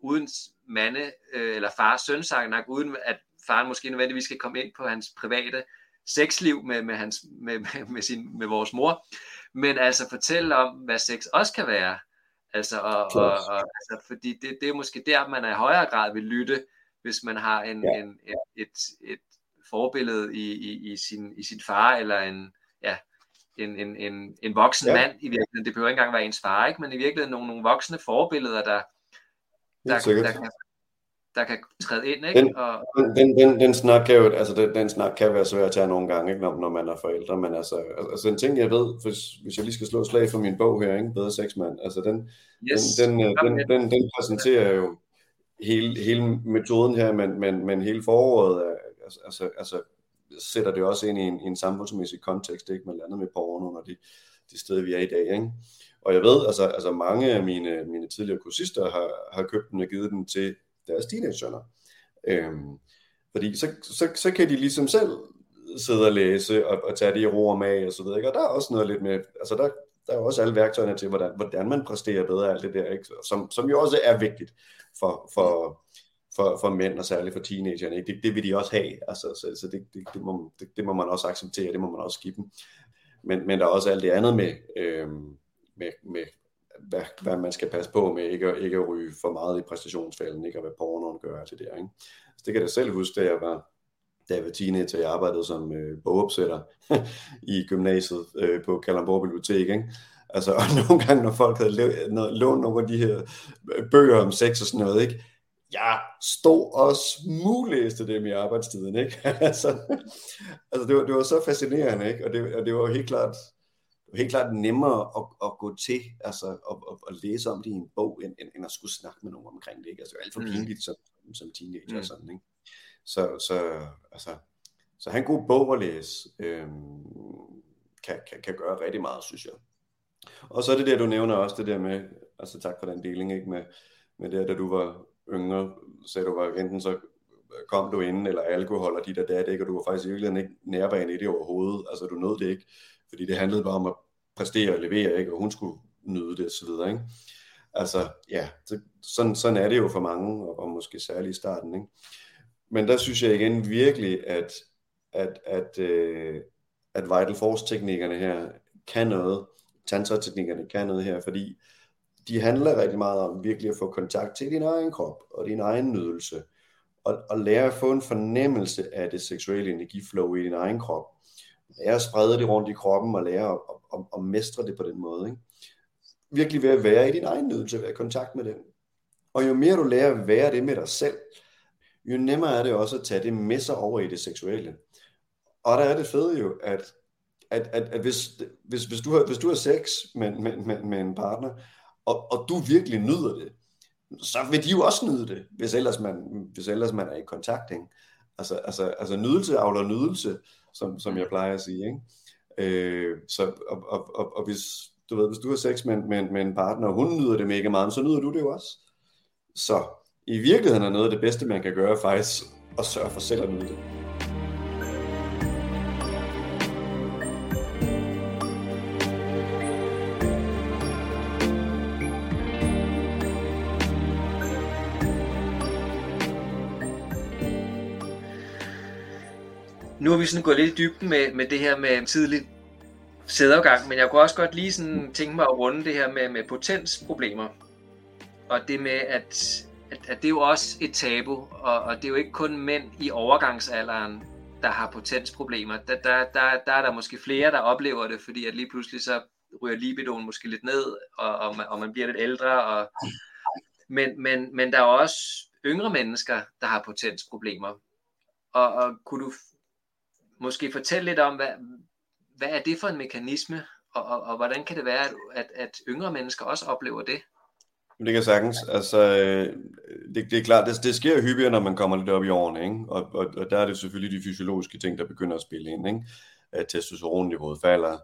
uden mande øh, eller fars sønsang, uden at faren måske nødvendigvis skal komme ind på hans private sexliv med, med, hans, med, med, med, sin, med vores mor, men altså fortælle om, hvad sex også kan være. Altså, og, og, og, altså, fordi det, det er måske der, man er i højere grad vil lytte, hvis man har en, ja. en, et, et, et forbillede i, i, i, sin, i sin far, eller en, ja, en, en, en, en voksen ja. mand i virkeligheden. Det behøver ikke engang være ens far, ikke? men i virkeligheden nogle, nogle voksne forbilleder, der, der, der, kan, der kan træde ind, ikke? Den, og... den, den, den, snak kan jo, altså den, den snak kan være svær at tage nogle gange, ikke? Når, når man er forældre, men altså, altså en ting jeg ved, hvis, hvis jeg lige skal slå slag for min bog her, ikke? Bedre sexmand, altså den, yes. den, den, den, den, den, den præsenterer jo hele, hele metoden her, men, men, men hele foråret, altså, altså, altså sætter det også ind i en, i en samfundsmæssig kontekst, ikke? Med landet med porno og de, de steder, vi er i dag, ikke? Og jeg ved, altså, altså mange af mine, mine tidligere kursister har, har købt den og givet den til deres teenage-sønner. Øhm, fordi så, så, så kan de ligesom selv sidde og læse og, og tage det i ro og mag og så videre. Ikke? Og der er også noget lidt med, altså der, der er også alle værktøjerne til, hvordan, hvordan man præsterer bedre alt det der, ikke? Som, som jo også er vigtigt for, for, for, for mænd, og særligt for teenagerne. Ikke? Det, det vil de også have, altså, så, så det, det, det, må, det, det må man også acceptere, det må man også give dem. Men, men der er også alt det andet med, øh, med, med hvad, hvad man skal passe på med, ikke, ikke at ryge for meget i præstationsfælden, ikke at hvad pornoen gør til det. Ikke? Så det kan jeg selv huske, da jeg var, da jeg var teenager, jeg arbejdede som øh, bogopsætter [laughs] i gymnasiet øh, på Kalamborg Bibliotek. Ikke? Altså, og [laughs] nogle gange, når folk havde lånt nogle af de her øh, bøger om sex og sådan noget, ikke? jeg stod og smuglæste dem i arbejdstiden, ikke? [laughs] altså, altså det, var, det var så fascinerende, ikke? Og det, og det var helt klart, helt klart nemmere at, at gå til, altså at, at, at læse om det i en bog, end, end, end at skulle snakke med nogen omkring det, ikke? Altså det er alt for mm. pinligt som, som teenager mm. og sådan, ikke? Så, så, altså, så have en god bog at læse, øhm, kan, kan, kan gøre rigtig meget, synes jeg. Og så er det der, du nævner også, det der med, altså tak for den deling, ikke? Med, med det, da du var yngre, sagde du, var enten så kom du ind, eller alkohol og dit og dat, ikke? og du var faktisk i virkeligheden ikke nærværende i det overhovedet, altså du nåede det ikke, fordi det handlede bare om at præstere og levere, ikke? og hun skulle nyde det, og så videre, ikke? Altså, ja, så, sådan, sådan er det jo for mange, og, og måske særligt i starten, ikke? Men der synes jeg igen virkelig, at, at, at, øh, at Vital Force-teknikkerne her kan noget, tantra-teknikkerne kan noget her, fordi de handler rigtig meget om virkelig at få kontakt til din egen krop og din egen nydelse, og, og lære at få en fornemmelse af det seksuelle energiflow i din egen krop. Lære at sprede det rundt i kroppen og lære at, at, at, at mestre det på den måde. Ikke? Virkelig ved at være i din egen nydelse, være i kontakt med den. Og jo mere du lærer at være det med dig selv, jo nemmere er det også at tage det med sig over i det seksuelle. Og der er det fede jo, at, at, at, at hvis, hvis, hvis, du har, hvis du har sex med, med, med, med en partner, og, og du virkelig nyder det, så vil de jo også nyde det, hvis ellers man, hvis ellers man er i kontakt. Ikke? Altså, altså, altså nydelse afler nydelse, som, som jeg plejer at sige. Ikke? Øh, så, og, og, og, og hvis, du ved, hvis du har sex med, med, med en partner, og hun nyder det mega meget, så nyder du det jo også. Så i virkeligheden er noget af det bedste, man kan gøre faktisk at sørge for selv at nyde det. Nu har vi sådan gået lidt i dybden med, med det her med tidlig sædafgang, men jeg kunne også godt lige sådan tænke mig at runde det her med, med potensproblemer. Og det med, at, at, at det er jo også et tabu, og, og det er jo ikke kun mænd i overgangsalderen, der har potensproblemer. Der, der, der, der er der måske flere, der oplever det, fordi at lige pludselig så ryger libidoen måske lidt ned, og, og, man, og man bliver lidt ældre. Og, men, men, men der er også yngre mennesker, der har potensproblemer. Og, og kunne du måske fortælle lidt om, hvad, hvad er det for en mekanisme, og, og, og hvordan kan det være, at, at yngre mennesker også oplever det? Det kan sagtens. Altså, øh, det, det er klart, det, det sker hyppigere, når man kommer lidt op i årene, ikke? Og, og, og der er det selvfølgelig de fysiologiske ting, der begynder at spille ind. Ikke? At testosteronniveauet falder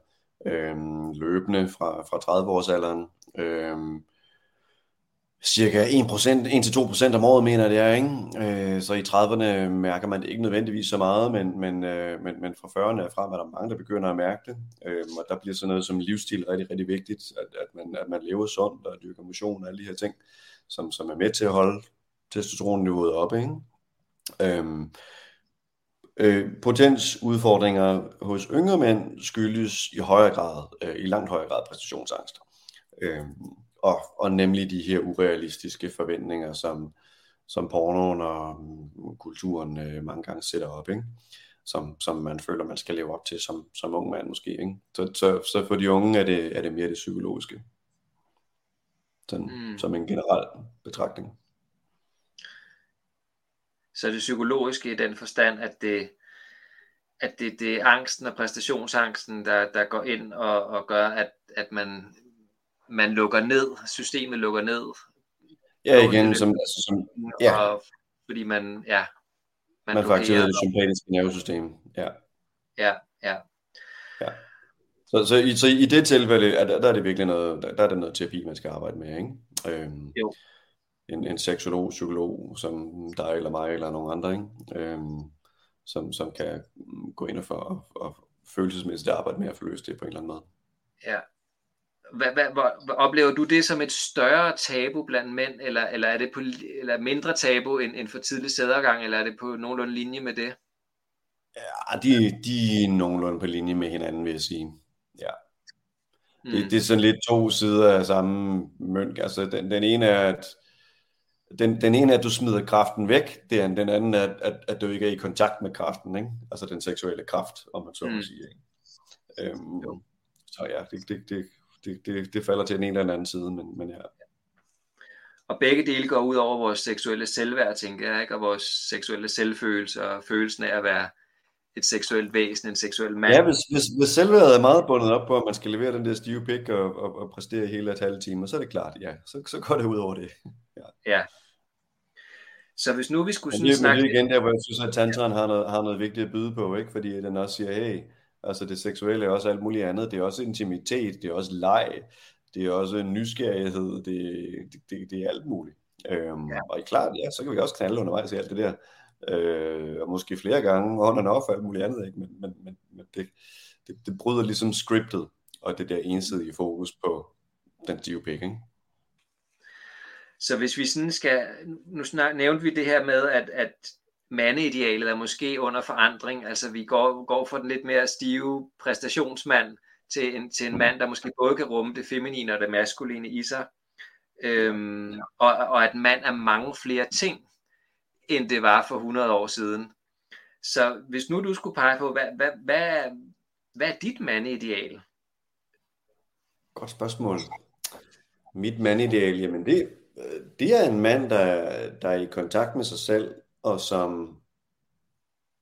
øhm, løbende fra, fra 30-årsalderen. Øhm, cirka 1%, 1-2% om året, mener jeg det er, ikke? Øh, så i 30'erne mærker man det ikke nødvendigvis så meget, men, men, øh, men, men fra 40'erne er frem er der mange, der begynder at mærke det, øh, og der bliver sådan noget som livsstil rigtig, rigtig vigtigt, at, at, man, at man lever sundt og dyrker motion og alle de her ting, som, som er med til at holde testosteronniveauet oppe, ikke? Øhm, øh, potensudfordringer hos yngre mænd skyldes i højere grad, øh, i langt højere grad præstationsangst. Øh, og, og nemlig de her urealistiske forventninger, som, som pornoen og um, kulturen øh, mange gange sætter op, ikke? Som, som man føler, man skal leve op til som, som ung mand måske. Ikke? Så, så, så for de unge er det, er det mere det psykologiske, sådan, mm. som en generel betragtning. Så det psykologiske i den forstand, at det, at det, det er angsten og præstationsangsten, der, der går ind og, og gør, at, at man man lukker ned, systemet lukker ned. Ja, igen, som, altså, som ja. Og, fordi man, ja, man, man faktisk det sympatiske nervesystem. Ja. Ja, ja. ja. Så, så, i, så i det tilfælde, er der, der er det virkelig noget, der, der er det noget terapi, man skal arbejde med, ikke? Øhm, jo. En, en seksolog, psykolog, som dig eller mig eller nogen andre, ikke? Øhm, som, som kan gå ind og, for, og, og følelsesmæssigt arbejde med at forløse det på en eller anden måde. Ja. Hvad, hvad, hvor, oplever du det som et større tabu blandt mænd, eller, eller er det på, eller mindre tabu end, end for tidlig sædergang, eller er det på nogenlunde linje med det? Ja, de, de er nogenlunde på linje med hinanden, vil jeg sige. Ja. Mm. Det, det er sådan lidt to sider af samme mønt. Altså, den, den ene er, at den, den ene er, at du smider kraften væk, det er, den anden er, at, at du ikke er i kontakt med kraften, ikke? altså den seksuelle kraft, om man så må mm. sige. Ikke? Øhm, så ja, det, det, det, det, det, det falder til ene eller anden side, men, men ja. Og begge dele går ud over vores seksuelle selvværd, tænker jeg, ikke? og vores seksuelle selvfølelse og følelsen af at være et seksuelt væsen, en seksuel mand. Ja, hvis, hvis, hvis selvværdet er meget bundet op på, at man skal levere den der stive pik og, og, og præstere hele et halvt time, så er det klart, ja, så, så går det ud over det. Ja. ja. Så hvis nu vi skulle sådan det, snakke... Det igen der, hvor jeg synes, at tantraen har noget, har noget vigtigt at byde på, ikke? fordi den også siger, hey, altså det seksuelle er også alt muligt andet, det er også intimitet, det er også leg, det er også nysgerrighed, det, det, det, det er alt muligt. Øhm, ja. Og klart, ja, så kan vi også knalde undervejs i alt det der øh, og måske flere gange on and off og alt muligt andet, ikke? men, men, men, men det, det, det bryder ligesom scriptet, og det der ensidige fokus på den stive pik, ikke? Så hvis vi sådan skal, nu nævnte vi det her med, at, at mandeidealet er måske under forandring, altså vi går, går fra den lidt mere stive præstationsmand til en, til en mand, der måske både kan rumme det feminine og det maskuline i sig, øhm, og, og at mand er mange flere ting, end det var for 100 år siden. Så hvis nu du skulle pege på, hvad, hvad, hvad, hvad er dit mandeideal? Godt spørgsmål. Mit mandideal, jamen det, det er en mand, der, der er i kontakt med sig selv, og som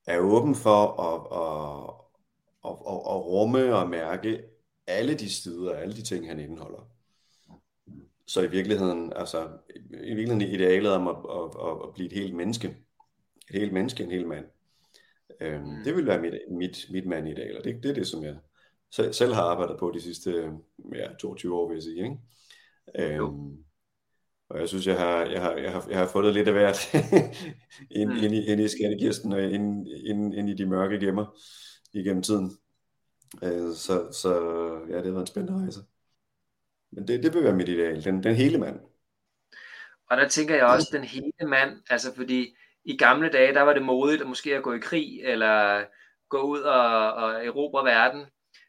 er åben for at, at, at, at, at rumme og mærke alle de sider, alle de ting, han indeholder. Så i virkeligheden, altså i virkeligheden idealet om at, at, at, at blive et helt menneske, et helt menneske, en hel mand, øhm, mm. det vil være mit, mit, mit mandideal, og det, det er det, som jeg selv har arbejdet på de sidste ja, 22 år, vil jeg sige. Ikke? Øhm, og jeg synes, jeg har, jeg har, jeg har, jeg har fundet lidt af hvert [laughs] ind, mm. ind, i, ind i skattekisten og ind, ind, ind i de mørke gemmer igennem tiden. Øh, så, så ja, det har været en spændende rejse. Men det, det vil være mit ideal, den, den hele mand. Og der tænker jeg også, den hele mand, altså fordi i gamle dage, der var det modigt at måske at gå i krig, eller gå ud og, og erobre verden.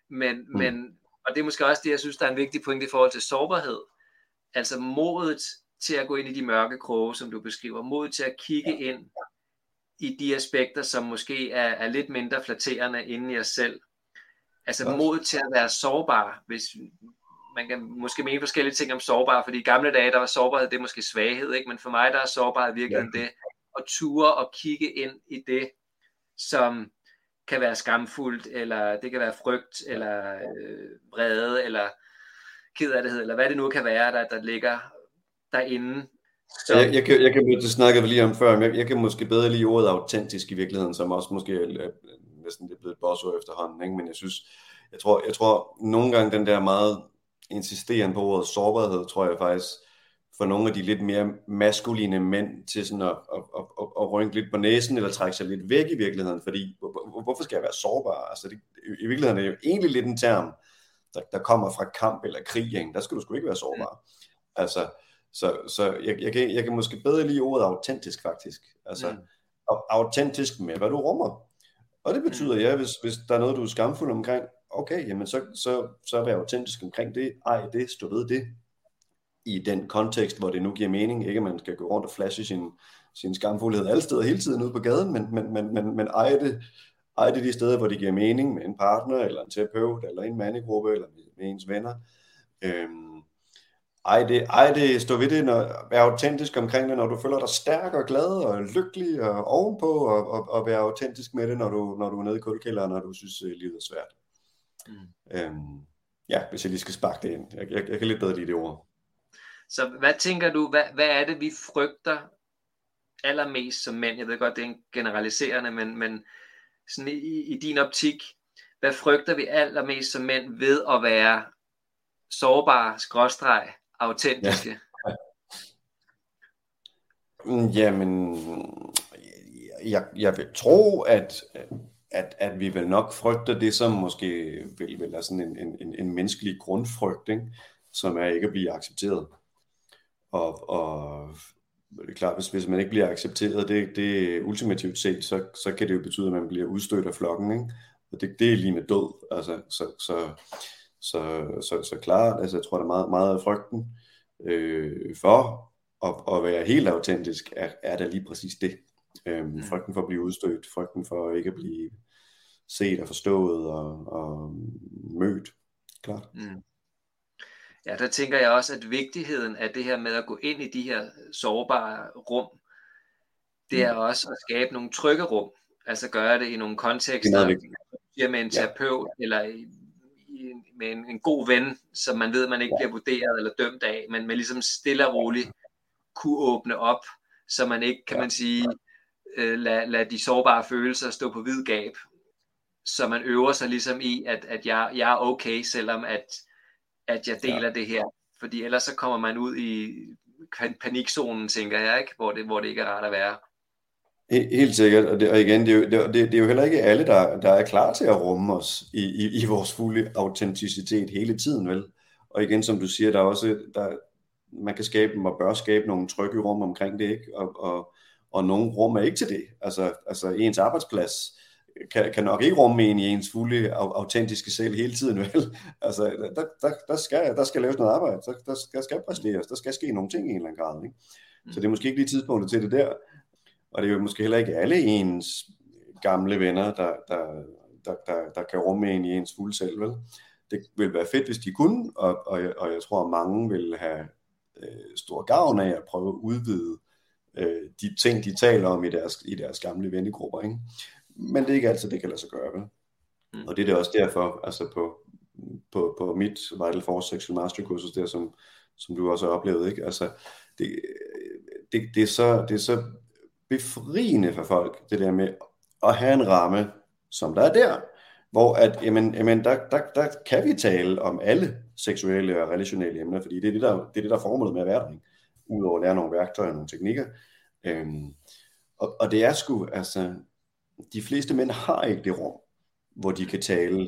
Men, mm. men, og det er måske også det, jeg synes, der er en vigtig point i forhold til sårbarhed. Altså modet til at gå ind i de mørke kroge, som du beskriver. Mod til at kigge ind i de aspekter, som måske er, er lidt mindre flatterende inde i os selv. Altså mod til at være sårbar, hvis man kan måske mene forskellige ting om sårbar, fordi i gamle dage, der var sårbarhed, det er måske svaghed, ikke? men for mig, der er sårbarhed virkelig ja. det, at ture og kigge ind i det, som kan være skamfuldt, eller det kan være frygt, eller øh, vrede, eller ked af det, eller hvad det nu kan være, der, der ligger derinde. Så... Jeg, jeg, kan, jeg kan, det snakkede vi lige om før, men jeg, jeg kan måske bedre lide ordet autentisk i virkeligheden, som også måske er, næsten det er blevet et bossord efterhånden, ikke? men jeg synes, jeg tror, jeg tror nogle gange den der meget insisterende på ordet sårbarhed, tror jeg faktisk, for nogle af de lidt mere maskuline mænd til sådan at, at, at, at, at rynke lidt på næsen eller trække sig lidt væk i virkeligheden, fordi hvor, hvorfor skal jeg være sårbar? Altså det, i virkeligheden er det jo egentlig lidt en term, der, der kommer fra kamp eller krig, ikke? der skal du sgu ikke være sårbar. Altså, så, så jeg, jeg, kan, jeg kan måske bedre lide ordet autentisk faktisk. Altså mm. autentisk med, hvad du rummer. Og det betyder, mm. ja, hvis, hvis der er noget, du er skamfuld omkring, okay, jamen så, så, så er autentisk omkring det. Ej, det, stå ved det. I den kontekst, hvor det nu giver mening. Ikke at man skal gå rundt og flashe sin, sin skamfuldhed alle steder hele tiden ude på gaden, men, men, men, men, men ej det, ej det de steder, hvor det giver mening med en partner, eller en terapeut, eller en mandegruppe, eller med, med ens venner. Øhm, ej, det, ej, det stå ved det, når, være autentisk omkring det, når du føler dig stærk og glad og lykkelig og ovenpå, og, og, og være autentisk med det, når du, når du er nede i kuldkælderen, når du synes, at livet er svært. Mm. Øhm, ja, hvis jeg lige skal sparke det ind. Jeg, jeg, jeg kan lidt bedre lide det ord. Så hvad tænker du, hvad, hvad er det, vi frygter allermest som mænd? Jeg ved godt, det er en generaliserende, men, men sådan i, i din optik, hvad frygter vi allermest som mænd ved at være sårbare, skråstreg, autentiske? Ja. Mm, jamen, jeg, jeg vil tro, at, at, at vi vil nok frygter det, som måske vil, vil være sådan en, en, en menneskelig grundfrygt, ikke? som er ikke at blive accepteret. Og, og det er klart, hvis, hvis man ikke bliver accepteret, det, det ultimativt set, så, så kan det jo betyde, at man bliver udstødt af flokken, ikke? Og det, det er lige med død, altså, så, så, så, så, så klart, altså jeg tror, der er meget, meget af frygten øh, for at, at være helt autentisk, er, er der lige præcis det. Øhm, mm. Frygten for at blive udstødt, frygten for ikke at blive set og forstået og, og mødt, klart. Mm. Ja, der tænker jeg også, at vigtigheden af det her med at gå ind i de her sårbare rum, det er mm. også at skabe nogle trygge rum. Altså gøre det i nogle kontekster, med en terapeut, ja. eller i, i, med en, en god ven, som man ved, man ikke bliver vurderet eller dømt af, men med ligesom stille og roligt kunne åbne op, så man ikke, kan man sige, øh, lad, lad de sårbare følelser stå på hvid gab, så man øver sig ligesom i, at, at jeg, jeg er okay, selvom at at jeg deler ja. det her. Fordi ellers så kommer man ud i panikzonen, tænker jeg, ikke? Hvor, det, hvor det ikke er rart at være. Helt sikkert, og, det, og igen, det er, jo, det, det er jo heller ikke alle, der, der er klar til at rumme os i, i, i vores fulde autenticitet hele tiden, vel? Og igen, som du siger, der er også, der, man kan skabe og bør skabe nogle trygge rum omkring det, ikke? Og, og, og nogle rum er ikke til det. Altså, altså ens arbejdsplads, kan, kan nok ikke rumme en i ens fulde autentiske selv hele tiden, vel? [laughs] Altså, der, der, der, skal, der skal laves noget arbejde, der, der, skal, der skal præsteres, der skal ske nogle ting i en eller anden grad, ikke? Så det er måske ikke lige tidspunktet til det der, og det er jo måske heller ikke alle ens gamle venner, der, der, der, der, der kan rumme en i ens fulde selv, vel? Det vil være fedt, hvis de kunne, og, og, og jeg tror, at mange vil have øh, stor gavn af at prøve at udvide øh, de ting, de taler om i deres, i deres gamle vennegrupper, ikke? men det er ikke altid, det kan lade sig gøre. Vel? Mm. Og det er det også derfor, altså på, på, på mit Vital Force Sexual Master kursus der, som, som du også har oplevet, ikke? Altså, det, det, det, er så, det er så befriende for folk, det der med at have en ramme, som der er der, hvor at, jamen, jamen der, der, der kan vi tale om alle seksuelle og relationelle emner, fordi det er det, der, det er det, der er formålet med at være der, ikke? udover at lære nogle værktøjer og nogle teknikker. Øhm, og, og det er sgu, altså, de fleste mænd har ikke det rum, hvor de kan tale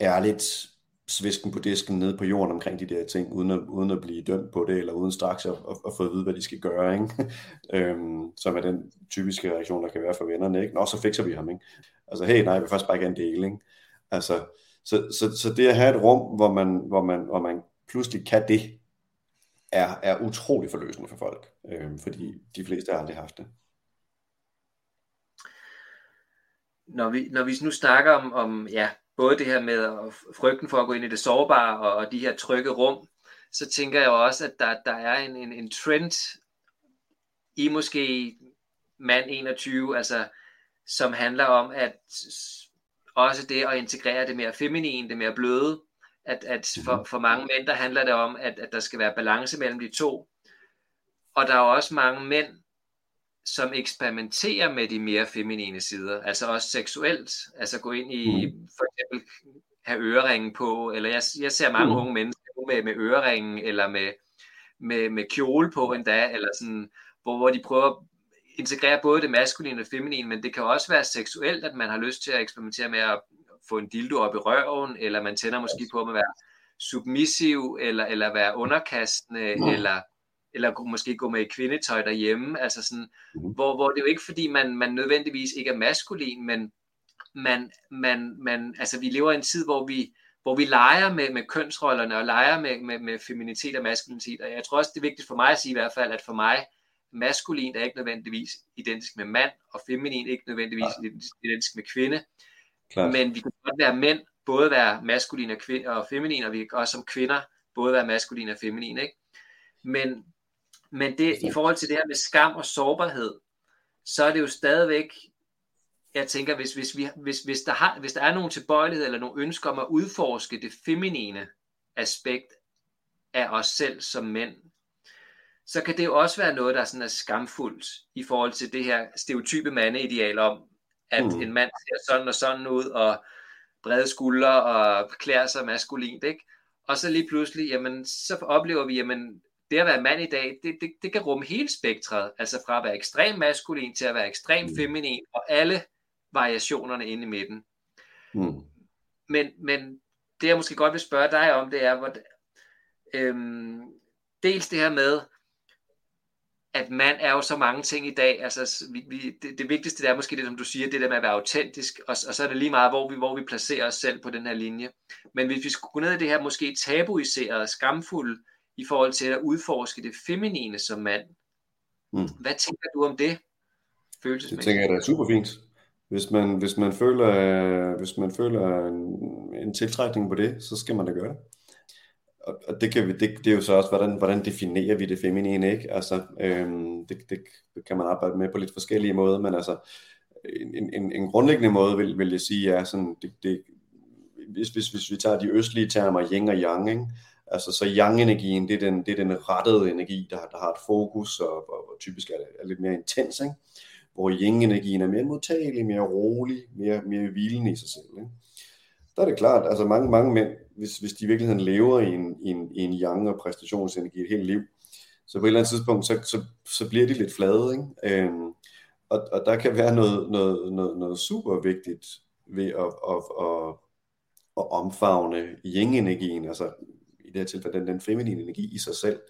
ærligt, svisken på disken nede på jorden omkring de der ting, uden at, uden at blive dømt på det, eller uden straks at, at, at få at vide, hvad de skal gøre, ikke? [laughs] øhm, som er den typiske reaktion, der kan være for vennerne. Ikke? Nå, så fikser vi ham. Ikke? Altså, hey, nej, jeg vil faktisk bare gerne dele. Ikke? Altså, så, så, så det at have et rum, hvor man, hvor man, hvor man pludselig kan det, er, er utrolig forløsende for folk, øhm, fordi de fleste har aldrig haft det. når vi, når vi nu snakker om, om ja, både det her med frygten for at gå ind i det sårbare og, og de her trygge rum, så tænker jeg også, at der, der er en, en, en trend i måske mand 21, altså, som handler om, at også det at integrere det mere feminine, det mere bløde, at, at for, mhm. for mange mænd, der handler det om, at, at der skal være balance mellem de to. Og der er også mange mænd, som eksperimenterer med de mere feminine sider, altså også seksuelt, altså gå ind i, mm. for eksempel have øreringen på, eller jeg, jeg ser mange mm. unge mennesker med, med øreringen, eller med, med, med kjole på endda, eller sådan, hvor, hvor de prøver at integrere både det maskuline og feminine, men det kan også være seksuelt, at man har lyst til at eksperimentere med at få en dildo op i røven, eller man tænder måske på at være submissiv, eller, eller være underkastende, mm. eller eller måske gå med kvindetøj derhjemme, altså sådan, mm. hvor, hvor det er jo ikke fordi, man, man nødvendigvis ikke er maskulin, men man, man, man, altså vi lever i en tid, hvor vi, hvor vi leger med, med kønsrollerne, og leger med, med, med feminitet og maskulinitet, og jeg tror også, det er vigtigt for mig at sige i hvert fald, at for mig, maskulin er ikke nødvendigvis identisk med mand, og feminin ikke nødvendigvis ja. identisk med kvinde, Klar. men vi kan godt være mænd, både være maskulin og, kvinde, og feminin, og vi kan også som kvinder både være maskulin og feminin, ikke? Men men det, i forhold til det her med skam og sårbarhed, så er det jo stadigvæk, jeg tænker, hvis, hvis, vi, hvis, hvis, der, har, hvis der er nogen tilbøjelighed eller nogle ønsker om at udforske det feminine aspekt af os selv som mænd, så kan det jo også være noget, der sådan er skamfuldt i forhold til det her stereotype mandeideal om, at mm. en mand ser sådan og sådan ud, og brede skuldre og klæder sig maskulint, ikke? Og så lige pludselig, jamen, så oplever vi, jamen, det at være mand i dag, det, det, det kan rumme hele spektret, altså fra at være ekstrem maskulin til at være ekstrem mm. feminin, og alle variationerne inde i midten. Mm. Men, men det jeg måske godt vil spørge dig om, det er, hvor, øhm, dels det her med, at mand er jo så mange ting i dag. Altså, vi, vi, det, det vigtigste det er måske det, som du siger, det der med at være autentisk, og, og så er det lige meget, hvor vi, hvor vi placerer os selv på den her linje. Men hvis vi skulle gå ned i det her måske tabuiserede, skamfulde, i forhold til at udforske det feminine som mand, mm. hvad tænker du om det? Det tænker jeg, det er super fint. Hvis man, hvis man føler, hvis man føler en, en tiltrækning på det, så skal man da gøre det og det, kan vi, det, det er jo så også, hvordan, hvordan definerer vi det feminine, ikke? Altså, øhm, det, det kan man arbejde med på lidt forskellige måder, men altså, en, en, en grundlæggende måde vil, vil jeg sige er sådan, det, det, hvis, hvis, hvis vi tager de østlige termer, yin og yang, ikke? Altså, så yang-energien, det er den, det er den rettede energi, der, der har et fokus, og, og, og typisk er, er lidt mere intens, ikke? Hvor yin-energien er mere modtagelig, mere rolig, mere, mere hvilende i sig selv, ikke? Der er det klart, altså mange, mange mænd hvis, hvis de i virkeligheden lever i en, i en, i en yang og præstationsenergi et helt liv, så på et eller andet tidspunkt, så, så, så bliver de lidt flade, ikke? Øhm, og, og der kan være noget, noget, noget, noget super vigtigt ved at, at, at, at omfavne yin-energien, altså i det her tilfælde den, den feminine energi i sig selv,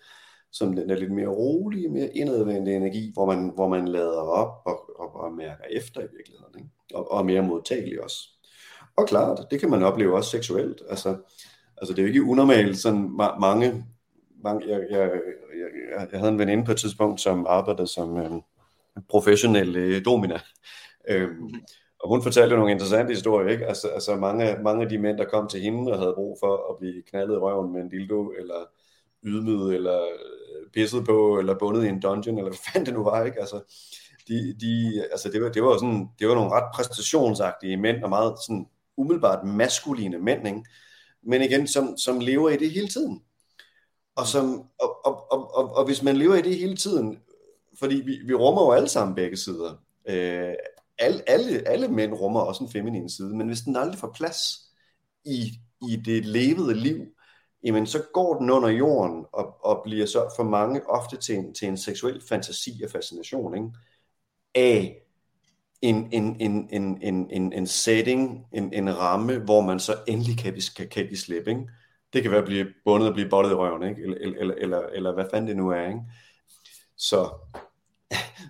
som den er lidt mere rolig, mere indadvendte energi, hvor man, hvor man lader op og, og, og mærker efter i virkeligheden, ikke? Og, og mere modtagelig også. Og klart, det kan man opleve også seksuelt. Altså, altså det er jo ikke unormalt, sådan ma- mange, mange jeg, jeg, jeg, jeg havde en veninde på et tidspunkt, som arbejdede som øh, professionel øh, domina. Øh, og hun fortalte nogle interessante historier, ikke? Altså, altså mange, mange af de mænd, der kom til hende og havde brug for at blive knaldet i røven med en dildo, eller ydmyget, eller øh, pisset på, eller bundet i en dungeon, eller hvad fanden det nu var, ikke? Altså, de, de, altså det, var, det var sådan, det var nogle ret præstationsagtige mænd, og meget sådan umiddelbart maskuline mænd, ikke? men igen, som, som lever i det hele tiden. Og, som, og, og, og, og, og hvis man lever i det hele tiden, fordi vi, vi rummer jo alle sammen begge sider. Øh, alle, alle, alle mænd rummer også en feminin side, men hvis den aldrig får plads i, i det levede liv, jamen så går den under jorden og, og bliver så for mange ofte til en, til en seksuel fantasi og fascination ikke? af en, en, en, en, en, en, en setting, en, en ramme, hvor man så endelig kan, kan, kan give slip. Ikke? Det kan være at blive bundet og blive bottet i røven, ikke? Eller, eller, eller, eller hvad fanden det nu er. Ikke? Så,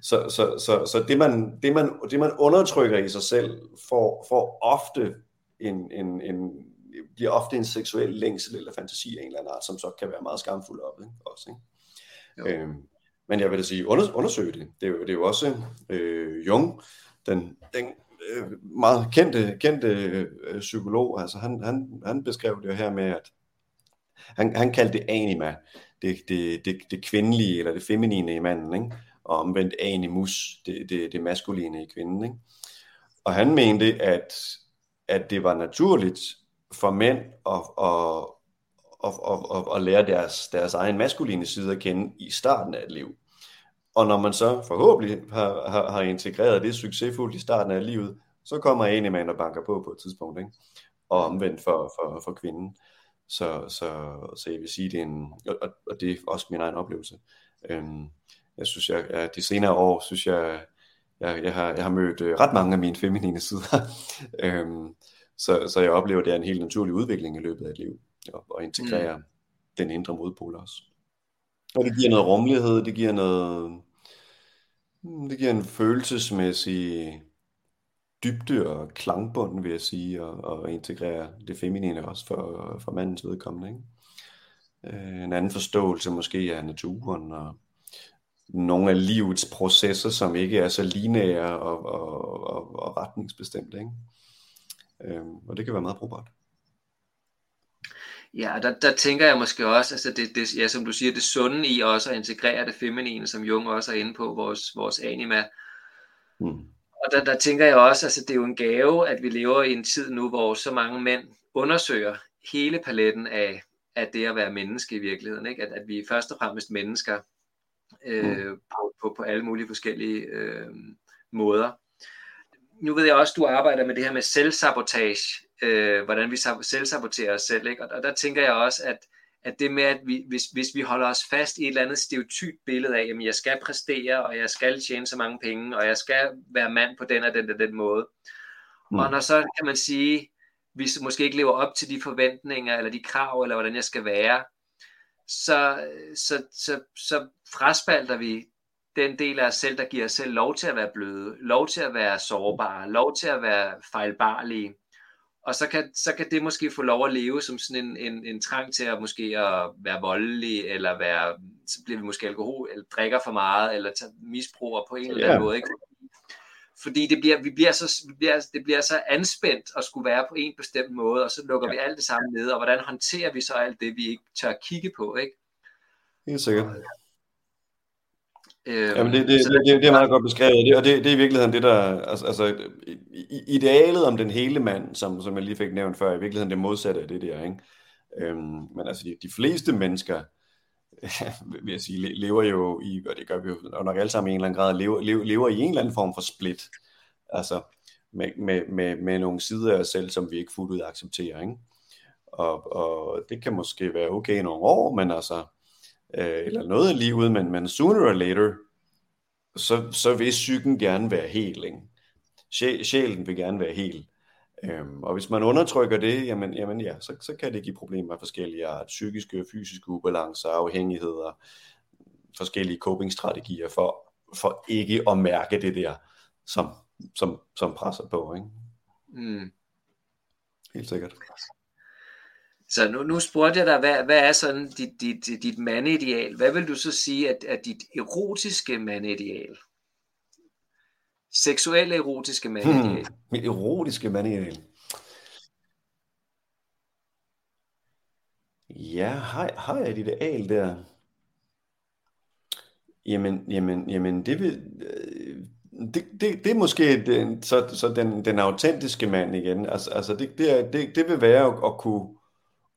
så, så, så, så det, man, det, man, det, man undertrykker i sig selv, får, får ofte en, en, en, bliver ofte en seksuel længsel eller fantasi af en eller anden art, som så kan være meget skamfuld op. Ikke? Også, ikke? Øhm, men jeg vil da sige, under, undersøge det. Det er jo, det er jo også øh, Jung, den, den øh, meget kendte, kendte øh, psykolog, altså han, han, han beskrev det her med, at han, han kaldte det anima, det, det, det, det kvindelige eller det feminine i manden, ikke? Og omvendt animus, det, det, det maskuline i kvinden. Ikke? Og han mente, at, at det var naturligt for mænd at, at, at, at, at, at lære deres, deres egen maskuline side at kende i starten af et liv. Og når man så forhåbentlig har, har, har integreret det succesfuldt i starten af livet, så kommer en mand og banker på på et tidspunkt, ikke? og omvendt for, for, for kvinden. Så, så, så jeg vil sige, det er en, og, og det er også min egen oplevelse. Øhm, jeg synes, jeg, jeg, de senere år, synes jeg, jeg, jeg, har, jeg har mødt øh, ret mange af mine feminine sider. [laughs] øhm, så, så jeg oplever, at det er en helt naturlig udvikling i løbet af et liv, og, og integrere mm. den indre modpol også. Og det giver noget rummelighed, det giver noget, hmm, det giver en følelsesmæssig dybde og klangbund, vil jeg sige, og, og integrere det feminine også for, for mandens vedkommende. Ikke? Øh, en anden forståelse måske af naturen og nogle af livets processer, som ikke er så lineære og, og, og, og retningsbestemte. Ikke? Øh, og det kan være meget brugbart. Ja, der, der tænker jeg måske også, altså det, det, ja, som du siger, det sunde i også at integrere det feminine, som Jung også er inde på, vores, vores anima. Mm. Og der, der tænker jeg også, altså det er jo en gave, at vi lever i en tid nu, hvor så mange mænd undersøger hele paletten af, af det at være menneske i virkeligheden. Ikke? At, at vi er først og fremmest mennesker øh, mm. på, på, på alle mulige forskellige øh, måder. Nu ved jeg også, at du arbejder med det her med selvsabotage, øh, hvordan vi selvsaboterer os selv. Ikke? Og, og der tænker jeg også, at, at det med, at vi, hvis, hvis vi holder os fast i et eller andet stereotyp billede af, at jeg skal præstere, og jeg skal tjene så mange penge, og jeg skal være mand på den og den og den måde. Mm. Og når så kan man sige, vi måske ikke lever op til de forventninger, eller de krav, eller hvordan jeg skal være, så, så, så, så fraspalter vi den del af os selv, der giver os selv lov til at være bløde, lov til at være sårbare, lov til at være fejlbarlige. Og så kan, så kan det måske få lov at leve som sådan en, en, en trang til at måske at være voldelig, eller være, så bliver vi måske alkohol, eller drikker for meget, eller misbruger på en eller anden måde. Ikke? Fordi det bliver, vi bliver så, vi bliver, det bliver så anspændt at skulle være på en bestemt måde, og så lukker ja. vi alt det samme ned, og hvordan håndterer vi så alt det, vi ikke tør kigge på, ikke? Helt sikkert. Øhm, Jamen det, det, det, det, det er meget godt beskrevet, det, og det, det er i virkeligheden det, der, altså, altså idealet om den hele mand, som, som jeg lige fik nævnt før, er i virkeligheden det modsatte af det der, ikke? Øhm, men altså de, de fleste mennesker, [laughs] vil jeg sige, lever jo i, og det gør vi jo og nok alle sammen i en eller anden grad, lever, lever, lever i en eller anden form for split, altså med, med, med, med nogle sider af os selv, som vi ikke fuldt ud accepterer, ikke? Og, og det kan måske være okay i nogle år, men altså, øh, eller noget af livet, men, men sooner or later, så, så vil psyken gerne være hel, ikke? Sjælen vil gerne være hel. Øhm, og hvis man undertrykker det, jamen, jamen ja, så, så kan det give problemer af forskellige art, psykiske og fysiske ubalancer, afhængigheder, forskellige copingstrategier for, for ikke at mærke det der, som, som, som presser på. Ikke? Mm. Helt sikkert. Så nu, nu spurgte jeg dig, hvad, hvad er sådan dit, dit, dit mandeideal? Hvad vil du så sige, at, at dit erotiske mandeideal? Seksuelle erotiske mandeideal? Hmm, mit erotiske mandeideal? Ja, har, har jeg et ideal der? Jamen, jamen, jamen det vil... Øh, det, det, det er måske den, så, så den, den autentiske mand igen. Altså, altså det, det, er, det, det vil være at, at kunne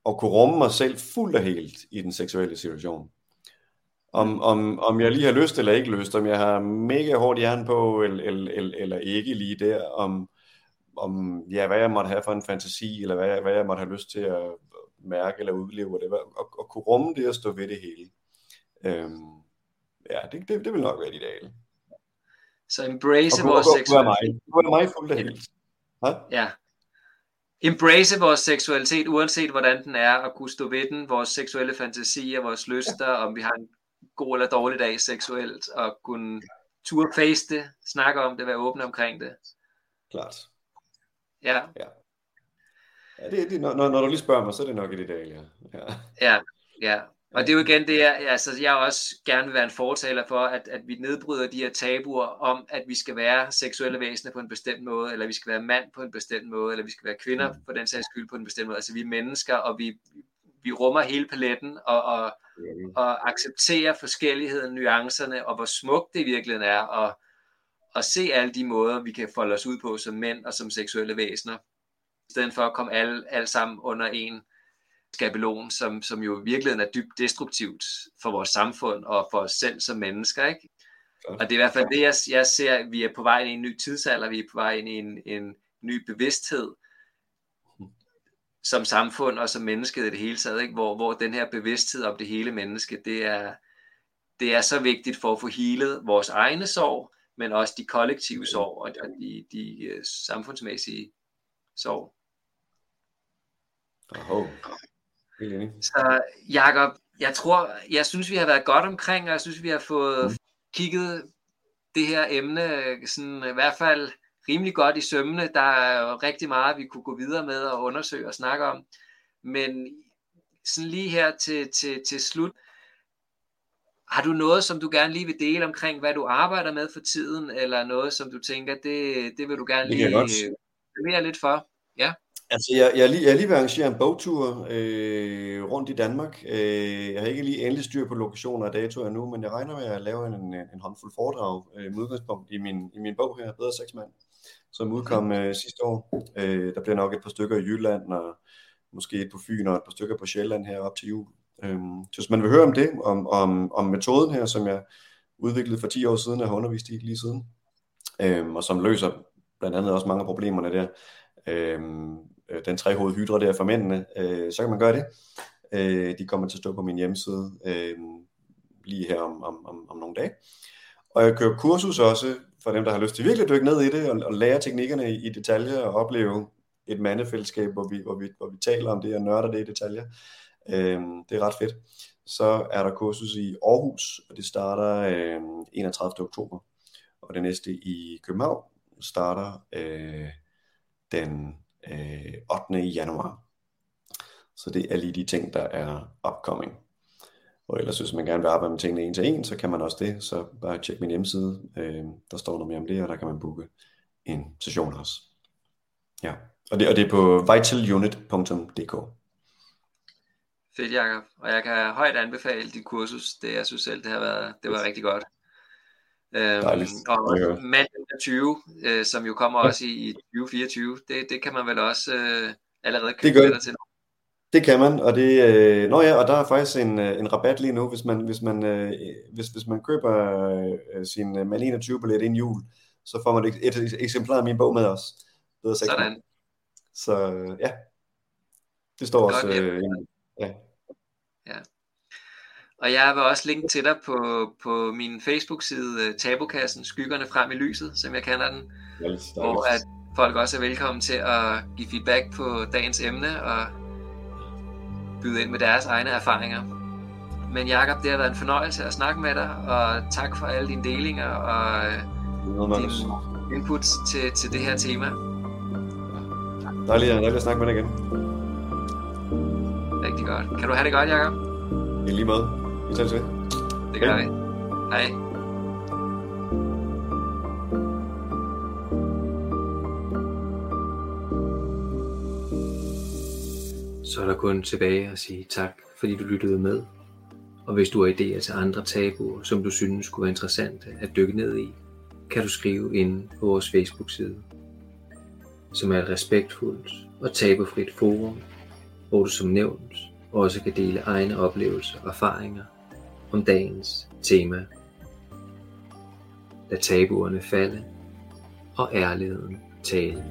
at kunne rumme mig selv fuldt og helt i den seksuelle situation. Om, om, om jeg lige har lyst eller ikke lyst, om jeg har mega hårdt hjerne på, eller, eller, eller ikke lige der, om, om ja, hvad jeg måtte have for en fantasi, eller hvad jeg, hvad jeg måtte have lyst til at mærke eller udleve, det, og, og kunne rumme det og stå ved det hele. Øhm, ja, det, det, det vil nok være det ideale. Så embrace vores seksualitet. Det var mig fuldt og helt. Ja, embrace vores seksualitet, uanset hvordan den er, og kunne stå ved den, vores seksuelle fantasier, vores lyster, ja. om vi har en god eller dårlig dag seksuelt, og kunne turde face det, snakke om det, være åbne omkring det. Klart. Ja. Ja, ja det, det, når, når du lige spørger mig, så er det nok et ideal, ja. Ja, ja. ja. Og det er jo igen det, jeg, altså, jeg også gerne vil være en fortaler for, at, at vi nedbryder de her tabuer om, at vi skal være seksuelle væsener på en bestemt måde, eller vi skal være mand på en bestemt måde, eller vi skal være kvinder på den sags skyld på en bestemt måde. Altså vi er mennesker, og vi, vi rummer hele paletten, og, og, og accepterer forskelligheden, nuancerne, og hvor smukt det i virkeligheden er, og, og se alle de måder, vi kan folde os ud på som mænd og som seksuelle væsener, i stedet for at komme alle, alle sammen under en skabelon, som, som jo i virkeligheden er dybt destruktivt for vores samfund og for os selv som mennesker. Ikke? Og det er i hvert fald det, jeg, jeg ser, vi er på vej ind i en ny tidsalder, vi er på vej ind i en, en ny bevidsthed som samfund og som mennesket i det hele taget, ikke? Hvor, hvor den her bevidsthed om det hele menneske, det er, det er så vigtigt for at få helet vores egne sorg, men også de kollektive sorg og de, de uh, samfundsmæssige sorg. Så Jacob, jeg tror, jeg synes, vi har været godt omkring, og jeg synes, vi har fået mm. kigget det her emne sådan, i hvert fald rimelig godt i sømmene. Der er jo rigtig meget, vi kunne gå videre med og undersøge og snakke om. Men sådan lige her til, til, til slut, har du noget, som du gerne lige vil dele omkring, hvad du arbejder med for tiden, eller noget, som du tænker, det, det vil du gerne lige mere lidt for? Ja. Altså, jeg, jeg, er lige, jeg er lige ved at arrangere en bogtur øh, rundt i Danmark. Øh, jeg har ikke lige endelig styr på lokationer og datoer endnu, men jeg regner med at lave en, en håndfuld foredrag øh, med udgangspunkt i min, i min bog her, Bedre Sexmand, som udkom øh, sidste år. Øh, der bliver nok et par stykker i Jylland, og måske et på Fyn og et par stykker på Sjælland her op til jul. Øh, så hvis man vil høre om det, om, om, om metoden her, som jeg udviklede for 10 år siden og har undervist i lige siden, øh, og som løser blandt andet også mange af problemerne der, øh, øh, den trehovede hydra der for mændene, øh, så kan man gøre det. Øh, de kommer til at stå på min hjemmeside øh, lige her om, om, om, om nogle dage. Og jeg kører kursus også for dem, der har lyst til virkelig at dykke ned i det og, og lære teknikkerne i, i detaljer og opleve et mandefællesskab, hvor vi, hvor, vi, hvor vi taler om det og nørder det i detaljer. Øh, det er ret fedt. Så er der kursus i Aarhus, og det starter øh, 31. oktober. Og det næste i København starter øh, den øh, 8. januar. Så det er lige de ting, der er upcoming. Og ellers hvis man gerne vil arbejde med tingene en til en, så kan man også det. Så bare tjek min hjemmeside. Øh, der står noget mere om det, og der kan man booke en session også. Ja. Og det, og det er på vitalunit.dk. Fedt, Jacob. Og jeg kan højt anbefale dit kursus. Det, jeg synes selv, det har været, det var rigtig godt. Øhm, og mand 20, øh, som jo kommer også i, i 2024, det, det kan man vel også øh, allerede købe det til. Det kan man, og det, øh, nå ja, og der er faktisk en, øh, en rabat lige nu, hvis man, hvis man, øh, hvis, hvis man køber øh, sin øh, Mal 21 billet inden jul, så får man et, et, et eksemplar af min bog med os. Det Sådan. Så ja, det står Godt, også. Øh, ja. ja. Og jeg vil også linke til dig på, på min Facebook-side øh, Tabokassen, Skyggerne frem i lyset, som jeg kender den. Yes, hvor at folk også er velkommen til at give feedback på dagens emne og byde ind med deres egne erfaringer. Men Jakob, det har været en fornøjelse at snakke med dig, og tak for alle dine delinger og øh, din inputs til, til det her tema. Dejligt, dejligt at snakke med dig igen. Rigtig godt. Kan du have det godt, Jakob? I lige måde. Vi tager ved. Det gør vi. Hej. Så er der kun tilbage at sige tak, fordi du lyttede med. Og hvis du har idéer til andre tabuer, som du synes kunne være interessante at dykke ned i, kan du skrive ind på vores Facebook-side, som er et respektfuldt og tabufrit forum, hvor du som nævnt også kan dele egne oplevelser og erfaringer om dagens tema. Lad tabuerne falde og ærligheden tale.